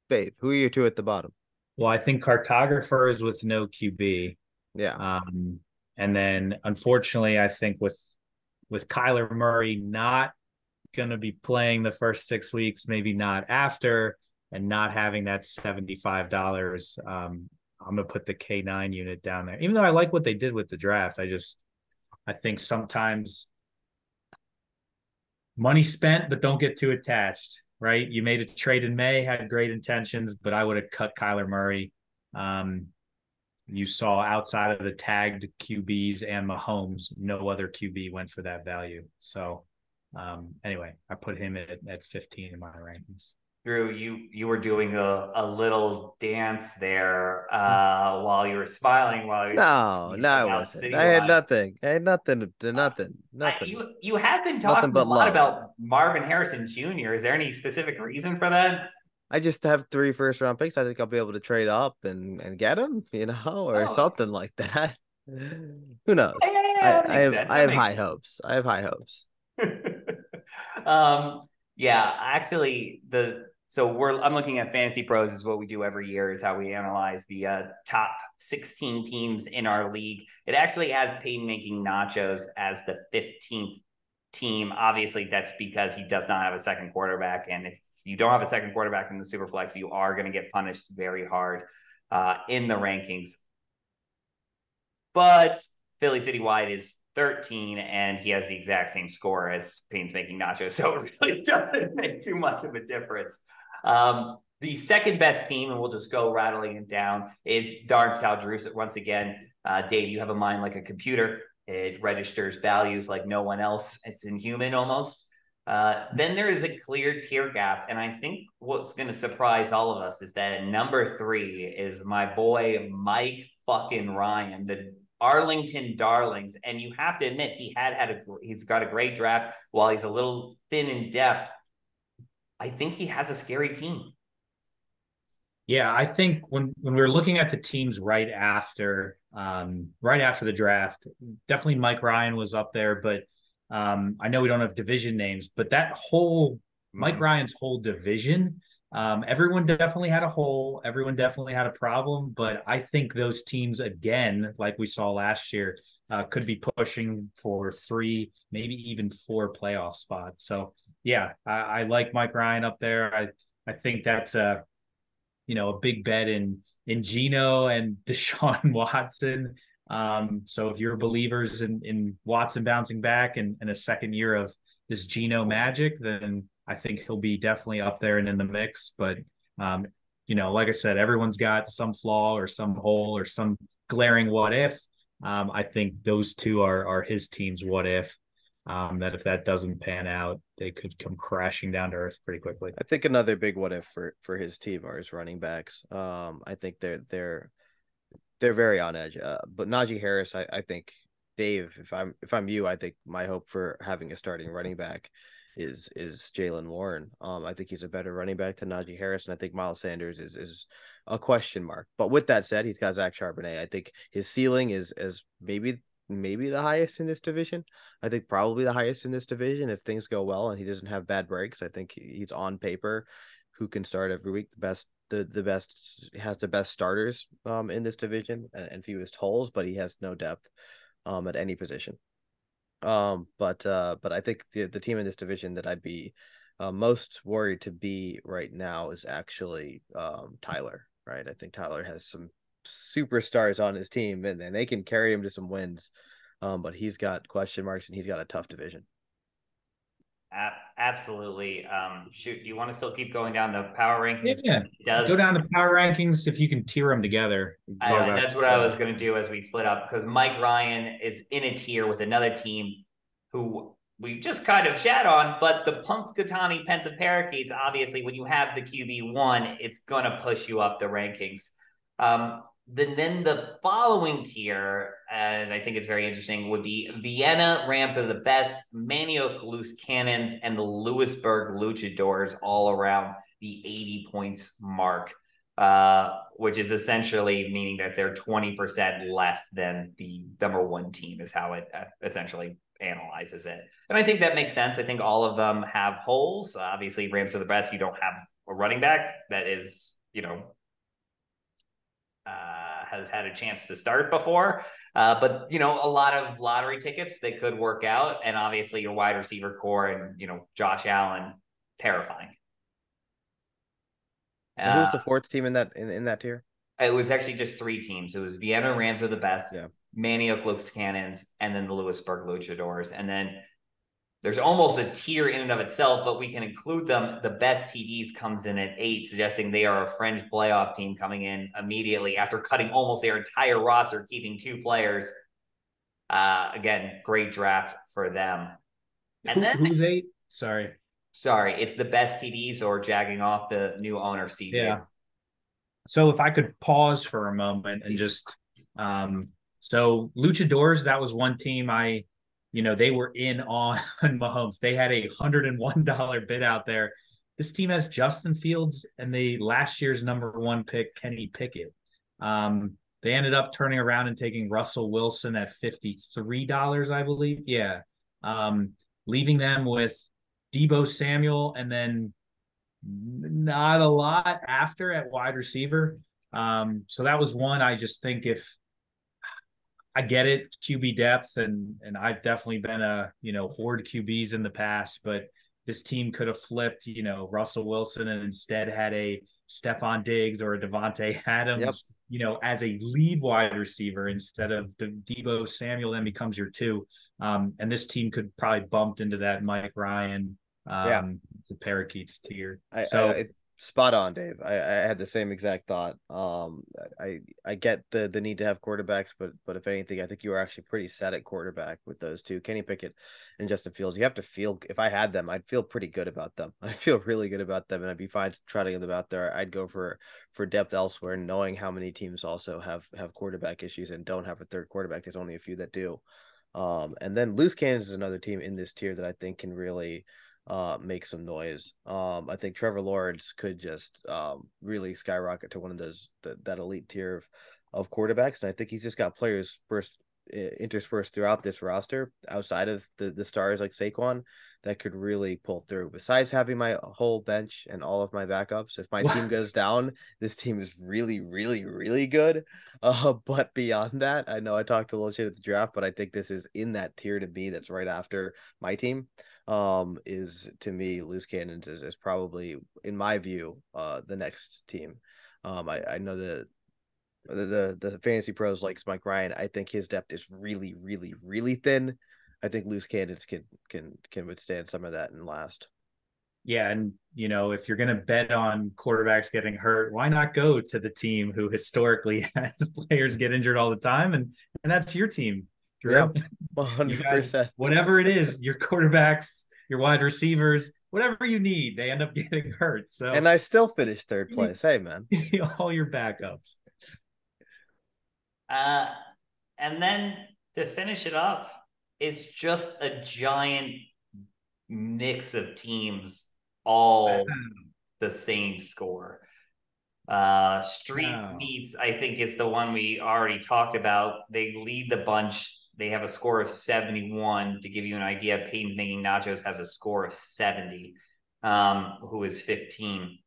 Dave, who are your two at the bottom? Well, I think cartographers with no QB. Yeah. Um, and then unfortunately, I think with with Kyler Murray not going to be playing the first six weeks, maybe not after, and not having that $75, um, I'm going to put the K9 unit down there. Even though I like what they did with the draft, I just, I think sometimes money spent, but don't get too attached, right? You made a trade in May, had great intentions, but I would have cut Kyler Murray. Um, you saw outside of the tagged QBs and Mahomes, no other QB went for that value. So um, anyway, I put him at, at 15 in my rankings. Drew, you you were doing a, a little dance there uh, while you were smiling while you no no I wasn't I had nothing I had nothing to nothing nothing. I, you you have been talking a lot love. about Marvin Harrison Jr. Is there any specific reason for that? I just have three first round picks. I think I'll be able to trade up and, and get them, you know, or oh. something like that. Who knows? Yeah, yeah, I, I, have I have high sense. hopes. I have high hopes. um, yeah, actually, the so we're I'm looking at Fantasy Pros is what we do every year is how we analyze the uh, top 16 teams in our league. It actually has Peyton making nachos as the 15th team. Obviously, that's because he does not have a second quarterback, and if you don't have a second quarterback in the super flex, you are going to get punished very hard uh, in the rankings. But Philly City Wide is 13, and he has the exact same score as making nachos. So it really doesn't make too much of a difference. Um, the second best team, and we'll just go rattling it down, is Darn Sal Drews once again. Uh, Dave, you have a mind like a computer. It registers values like no one else. It's inhuman almost. Uh, then there is a clear tier gap. And I think what's going to surprise all of us is that at number three is my boy, Mike fucking Ryan, the Arlington Darlings. And you have to admit, he had had a, he's got a great draft while he's a little thin in depth. I think he has a scary team. Yeah, I think when when we were looking at the teams right after um, right after the draft, definitely Mike Ryan was up there, but um, I know we don't have division names, but that whole Mike mm-hmm. Ryan's whole division, um, everyone definitely had a hole. Everyone definitely had a problem, but I think those teams again, like we saw last year, uh, could be pushing for three, maybe even four playoff spots. So yeah, I, I like Mike Ryan up there. I I think that's a you know a big bet in in Geno and Deshaun Watson. Um, so if you're believers in in Watson bouncing back and, and a second year of this Geno magic, then I think he'll be definitely up there and in the mix. But um, you know, like I said, everyone's got some flaw or some hole or some glaring what if. Um, I think those two are are his team's what if. Um, that if that doesn't pan out, they could come crashing down to earth pretty quickly. I think another big what if for for his team are his running backs. Um, I think they're they're they're very on edge. Uh, but Najee Harris, I, I think Dave, if I'm if I'm you, I think my hope for having a starting running back is is Jaylen Warren. Um, I think he's a better running back than Najee Harris, and I think Miles Sanders is is a question mark. But with that said, he's got Zach Charbonnet. I think his ceiling is is maybe maybe the highest in this division. I think probably the highest in this division if things go well and he doesn't have bad breaks. I think he's on paper who can start every week. The best the the best has the best starters um in this division and, and fewest holes, but he has no depth um at any position. Um, but uh, but I think the the team in this division that I'd be uh, most worried to be right now is actually um Tyler. Right, I think Tyler has some superstars on his team and, and they can carry him to some wins. Um, but he's got question marks and he's got a tough division absolutely. Um, shoot, do you want to still keep going down the power rankings? Yeah, does... go down the power rankings if you can tier them together. I, that's what I was going to do as we split up because Mike Ryan is in a tier with another team who we just kind of shat on, but the Punxsutawney Pensive Parakeets, obviously, when you have the QB one, it's going to push you up the rankings. Um, then, then the following tier, and I think it's very interesting, would be Vienna Rams are the best, Manioc Loose Cannons, and the Lewisburg Luchadors all around the 80 points mark, uh, which is essentially meaning that they're 20% less than the number one team, is how it uh, essentially analyzes it. And I think that makes sense. I think all of them have holes. Obviously, Rams are the best. You don't have a running back that is, you know, has had a chance to start before. Uh, but you know, a lot of lottery tickets they could work out, and obviously your wide receiver core and you know Josh Allen, terrifying. Uh, who's the fourth team in that in, in that tier? It was actually just three teams. It was Vienna Rams are the best, yeah. Manioc Loose Cannons, and then the Lewisburg Luchadors, and then there's almost a tier in and of itself, but we can include them. The best TDs comes in at eight, suggesting they are a fringe playoff team coming in immediately after cutting almost their entire roster, keeping two players. Uh, again, great draft for them. And then who's eight? Sorry. Sorry, it's the best TDs or jagging off the new owner, CJ. Yeah. So if I could pause for a moment and just um so Luchadors, that was one team I you know, they were in on, Mahomes. They had a hundred and one dollar bid out there. This team has Justin Fields and the last year's number one pick, Kenny Pickett. Um, they ended up turning around and taking Russell Wilson at $53, I believe. Yeah. Um, leaving them with Deebo Samuel and then not a lot after at wide receiver. Um, so that was one I just think if I get it, QB depth, and and I've definitely been a you know horde QBs in the past, but this team could have flipped, you know, Russell Wilson and instead had a Stefon Diggs or a Davante Adams, yep. you know, as a lead wide receiver instead of De- Deebo Samuel then becomes your two. Um, and this team could probably bumped into that Mike Ryan, um, yeah. the Parakeets tier. I, so I, spot on, Dave. I, I had the same exact thought. Um, I I get the the need to have quarterbacks, but but if anything, I think you are actually pretty set at quarterback with those two, Kenny Pickett and Justin Fields. You have to feel if I had them, I'd feel pretty good about them. I'd feel really good about them, and I'd be fine trotting them out there. I'd go for for depth elsewhere, knowing how many teams also have have quarterback issues and don't have a third quarterback. There's only a few that do. Um, and then Loose Cannons is another team in this tier that I think can really uh, make some noise. Um, I think Trevor Lawrence could just um, really skyrocket to one of those the, that elite tier of, of quarterbacks, and I think he's just got players first interspersed throughout this roster outside of the the stars like Saquon that could really pull through. Besides having my whole bench and all of my backups, if my team goes down, this team is really, really, really good. Uh, but beyond that, I know I talked a little shit at the draft, but I think this is in that tier to me that's right after my team um, is to me loose cannons is, is probably in my view uh, the next team. Um, I, I know the, the the fantasy pros likes Mike Ryan. I think his depth is really, really, really thin. I think loose cannons can can can withstand some of that and last. Yeah, and you know, if you're going to bet on quarterbacks getting hurt, why not go to the team who historically has players get injured all the time, and and that's your team. Drew. Yep, hundred percent. Whatever it is, your quarterbacks, your wide receivers, whatever you need, they end up getting hurt. So, and I still finished third place. Hey, man, all your backups. Uh, and then to finish it off, it's just a giant mix of teams, all the same score. Uh, Streets wow. Meats, I think, is the one we already talked about. They lead the bunch they have a score of 71. To give you an idea, Peyton's Making Nachos has a score of 70, um, who is 15.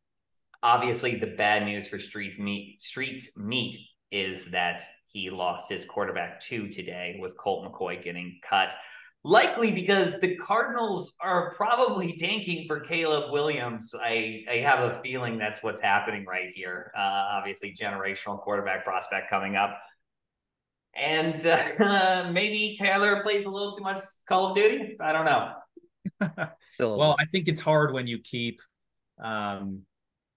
Obviously, the bad news for Streets Meat Streets Meat is that he lost his quarterback two today with Colt McCoy getting cut. Likely because the Cardinals are probably tanking for Caleb Williams. I, I have a feeling that's what's happening right here. Uh, obviously, generational quarterback prospect coming up and uh, maybe Kyler plays a little too much Call of Duty. I don't know. well, I think it's hard when you keep, um,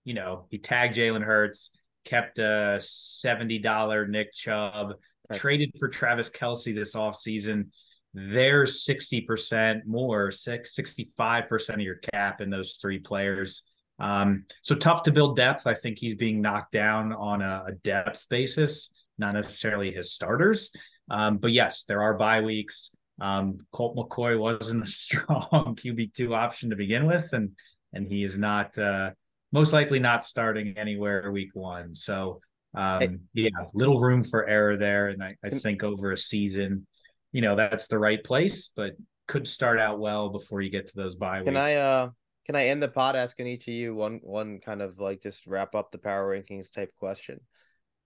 you know, he tagged Jalen Hurts, kept a seventy dollar Nick Chubb, right. traded for Travis Kelce this offseason. There's 60% more, 65% of your cap in those three players. Um, so tough to build depth. I think he's being knocked down on a, a depth basis not necessarily his starters. Um, but yes, there are bye weeks. Um, Colt McCoy wasn't a strong QB two option to begin with, and and he is not uh, most likely not starting anywhere week one. So um, yeah, little room for error there, and I, I think over a season, you know, that's the right place, but could start out well before you get to those bye weeks. Can I uh can I end the pod asking each of you one one kind of like just wrap up the power rankings type question?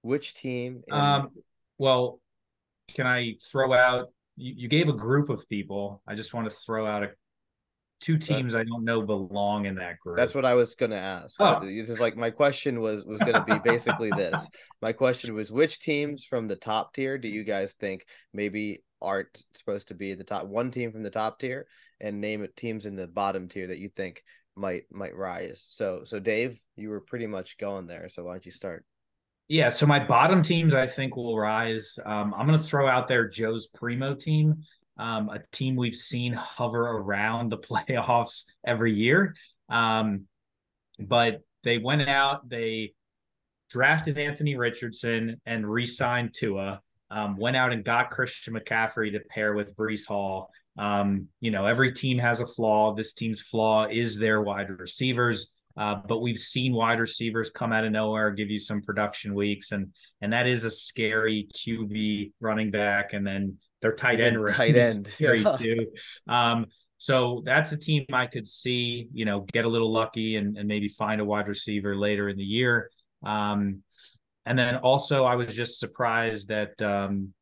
Which team? In... Um, well, can I throw out? You, you, gave a group of people. I just want to throw out a two teams I don't know belong in that group. That's what I was going to ask. Oh. This is like my question was was going to be basically this. My question was which teams from the top tier do you guys think maybe aren't supposed to be the top one team from the top tier and name it teams in the bottom tier that you think might might rise. So so Dave, you were pretty much going there. So why don't you start? Yeah, so my bottom teams I think will rise. Um, I'm going to throw out there Joe's primo team, um, a team we've seen hover around the playoffs every year. Um, but they went out, they drafted Anthony Richardson and re-signed Tua. Um, went out and got Christian McCaffrey to pair with Breece Hall. Um, you know, every team has a flaw. This team's flaw is their wide receivers. Uh, but we've seen wide receivers come out of nowhere, give you some production weeks, and and that is a scary QB running back, and then their tight end, tight end, scary yeah. too. Um, so that's a team I could see, you know, get a little lucky and, and maybe find a wide receiver later in the year. Um, and then also, I was just surprised that um,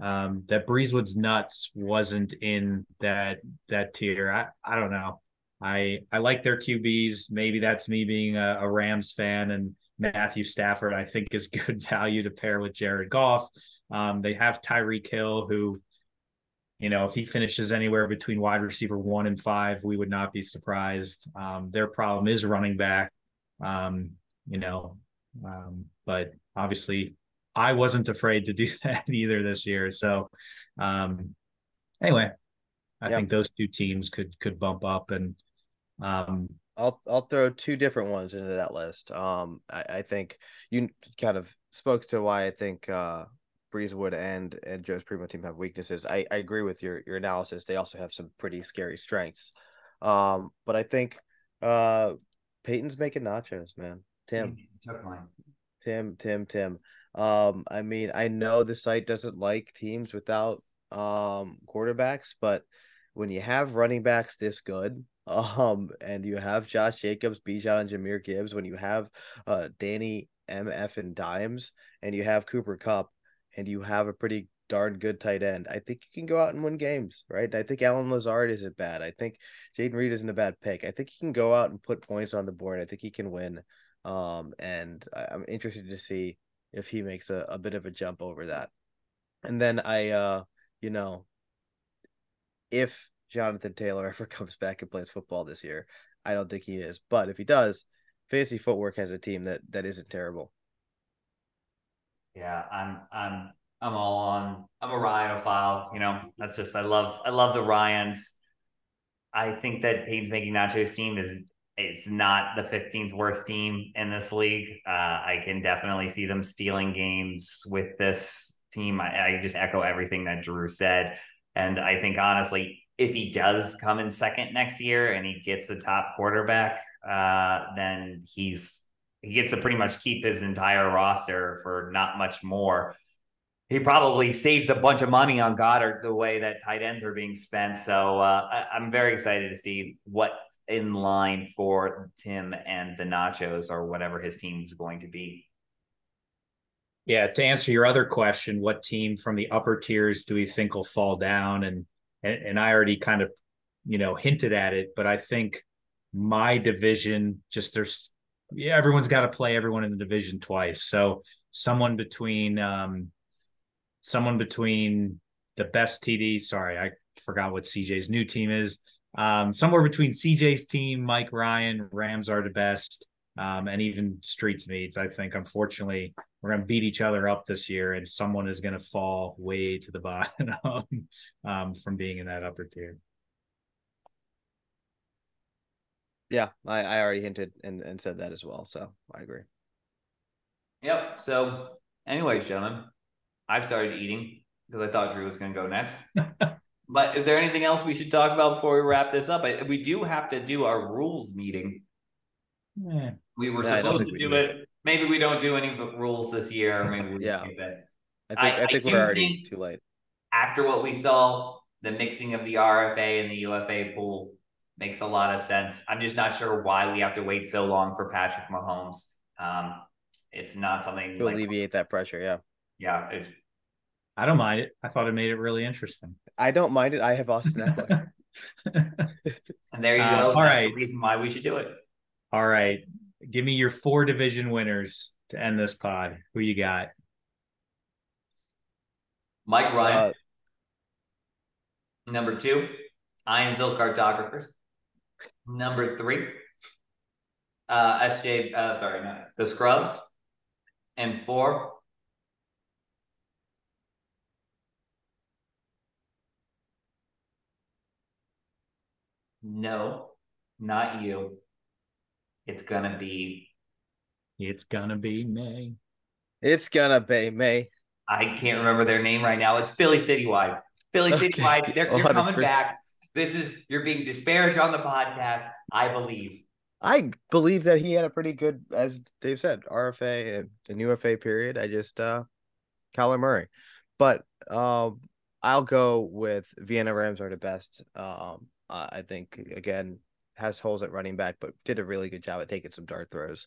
um, that Breezewood's nuts wasn't in that that tier. I I don't know. I I like their QBs. Maybe that's me being a, a, Rams fan and Matthew Stafford. I think is good value to pair with Jared Goff. Um, they have Tyreek Hill, who, you know, if he finishes anywhere between wide receiver one and five, we would not be surprised. Um, their problem is running back. Um, you know, um, but obviously I wasn't afraid to do that either this year. So um anyway, I Yep. think those two teams could could bump up and um I'll I'll throw two different ones into that list. Um, I, I think you kind of spoke to why I think uh Breezewood and and Joe's Primo team have weaknesses. I, I agree with your your analysis. They also have some pretty scary strengths. Um, but I think uh Peyton's making nachos, man. Tim, took mine. Tim, Tim, Tim. Um, I mean, I know the site doesn't like teams without um quarterbacks, but when you have running backs this good, um, and you have Josh Jacobs, Bijan, and Jahmyr Gibbs, when you have uh Danny MF and Dimes, and you have Cooper Kupp, and you have a pretty darn good tight end, I think you can go out and win games, right? I think Allen Lazard isn't bad. I think Jayden Reed isn't a bad pick. I think he can go out and put points on the board. I think he can win. Um, and I'm interested to see if he makes a, a bit of a jump over that. And then I uh, you know, if Jonathan Taylor ever comes back and plays football this year, I don't think he is. But if he does, Fantasy Footwork has a team that that isn't terrible. Yeah, I'm I'm I'm all on I'm a Ryanophile, you know. That's just I love I love the Ryans. I think that Peyton's making Nacho's team is it's not the 15th worst team in this league. Uh, I can definitely see them stealing games with this team. I, I just echo everything that Drew said. And I think honestly, if he does come in second next year and he gets a top quarterback, uh, then he's he gets to pretty much keep his entire roster for not much more. He probably saves a bunch of money on Goedert the way that tight ends are being spent. So uh, I, I'm very excited to see what's in line for Tim and the Nachos or whatever his team is going to be. Yeah, to answer your other question, what team from the upper tiers do we think will fall down? And and, and I already kind of, you know, hinted at it, but I think my division just there's yeah, everyone's got to play everyone in the division twice. So someone between um someone between the best TD, sorry, I forgot what CJ's new team is. Um, somewhere between CJ's team, Mike Ryan, Rams are the best, um, and even Streets Meets. I think, unfortunately, we're going to beat each other up this year, and someone is going to fall way to the bottom um, from being in that upper tier. Yeah, I, I already hinted and, and said that as well. So I agree. Yep. So, anyways, gentlemen, I've started eating because I thought Drew was going to go next. but is there anything else we should talk about before we wrap this up? I, we do have to do our rules meeting. Yeah. We were Yeah, supposed to we do do. it. Maybe we don't do any rules this year. Maybe we Yeah. skip it. I think I- I, I think do we're already think- too late. After what we saw, the mixing of the RFA and the UFA pool makes a lot of sense. I'm just not sure why we have to wait so long for Patrick Mahomes. Um, it's not something To like, alleviate that pressure, yeah. yeah, it's, I don't mind it. I thought it made it really interesting. I don't mind it. I have Austin Ekeler. and there you Uh, go. all That's right. the reason why we should do it. All right. Give me your four division winners to end this pod. Who you got? Mike Ryan, Uh, number two, I am Zil Cartographers. Number three, uh, SJ, uh, sorry, no, the Scrubs. And four, no, not you. It's gonna be, It's gonna be May. it's gonna be May. I can't remember their name right now. It's Philly Citywide. Philly Okay, Citywide, they're, you're coming back. This is, you're being disparaged on the podcast, I believe. I believe that he had a pretty good, as Dave said, RFA and an UFA period. I just uh Kyler Murray. But um I'll go with Vienna Rams are the best. Um I think again has holes at running back, but did a really good job at taking some dart throws.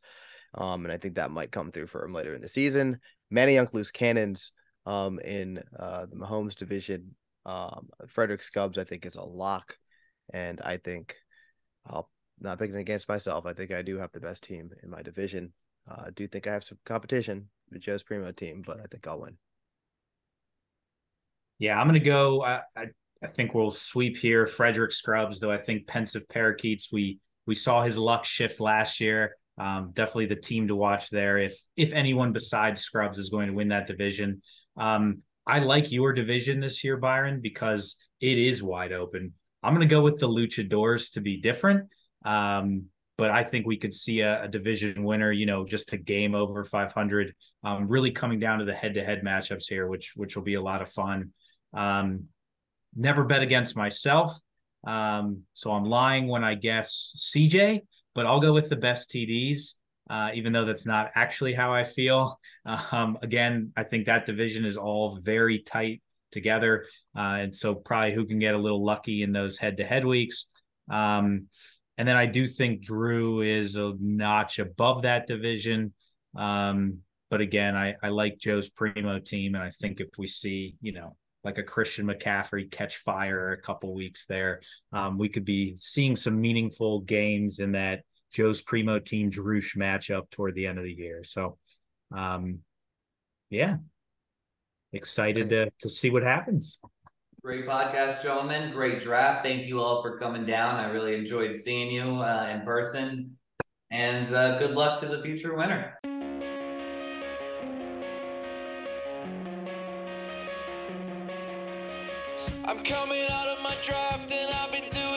Um, and I think that might come through for him later in the season. Manny Young loose cannons um in uh the Mahomes division. Um Frederick Scrubs, I think, is a lock. And I think I'll not picking against myself. I think I do have the best team in my division. Uh, I do think I have some competition Joe's Primo team, but I think I'll win. Yeah, I'm gonna go. I, I I think we'll sweep here. Frederick Scrubs, though I think pensive parakeets. We we saw his luck shift last year. um, definitely the team to watch there. If if anyone besides Scrubs is going to win that division, um, I like your division this year, Byron, because it is wide open. I'm going to go with the Luchadors to be different. Um, but I think we could see a, a, division winner, you know, just a game over 500, um, really coming down to the head to head matchups here, which, which will be a lot of fun. Um, never bet against myself. Um, so I'm lying when I guess CJ, but I'll go with the best TDs, uh, even though that's not actually how I feel. Um, again, I think that division is all very tight together. Uh, and so probably who can get a little lucky in those head to head weeks. Um, and then I do think Drew is a notch above that division. Um, but again, I, I like Joe's primo team. And I think if we see, you know, like a Christian McCaffrey catch fire a couple weeks there, um, we could be seeing some meaningful games in that Joe's primo team Droosh matchup toward the end of the year. So, um, yeah, excited to, to see what happens. Great podcast, gentlemen. Great draft. Thank you all for coming down. I really enjoyed seeing you uh, in person. And uh, good luck to the future winner. I'm coming out of my draft and I've been doing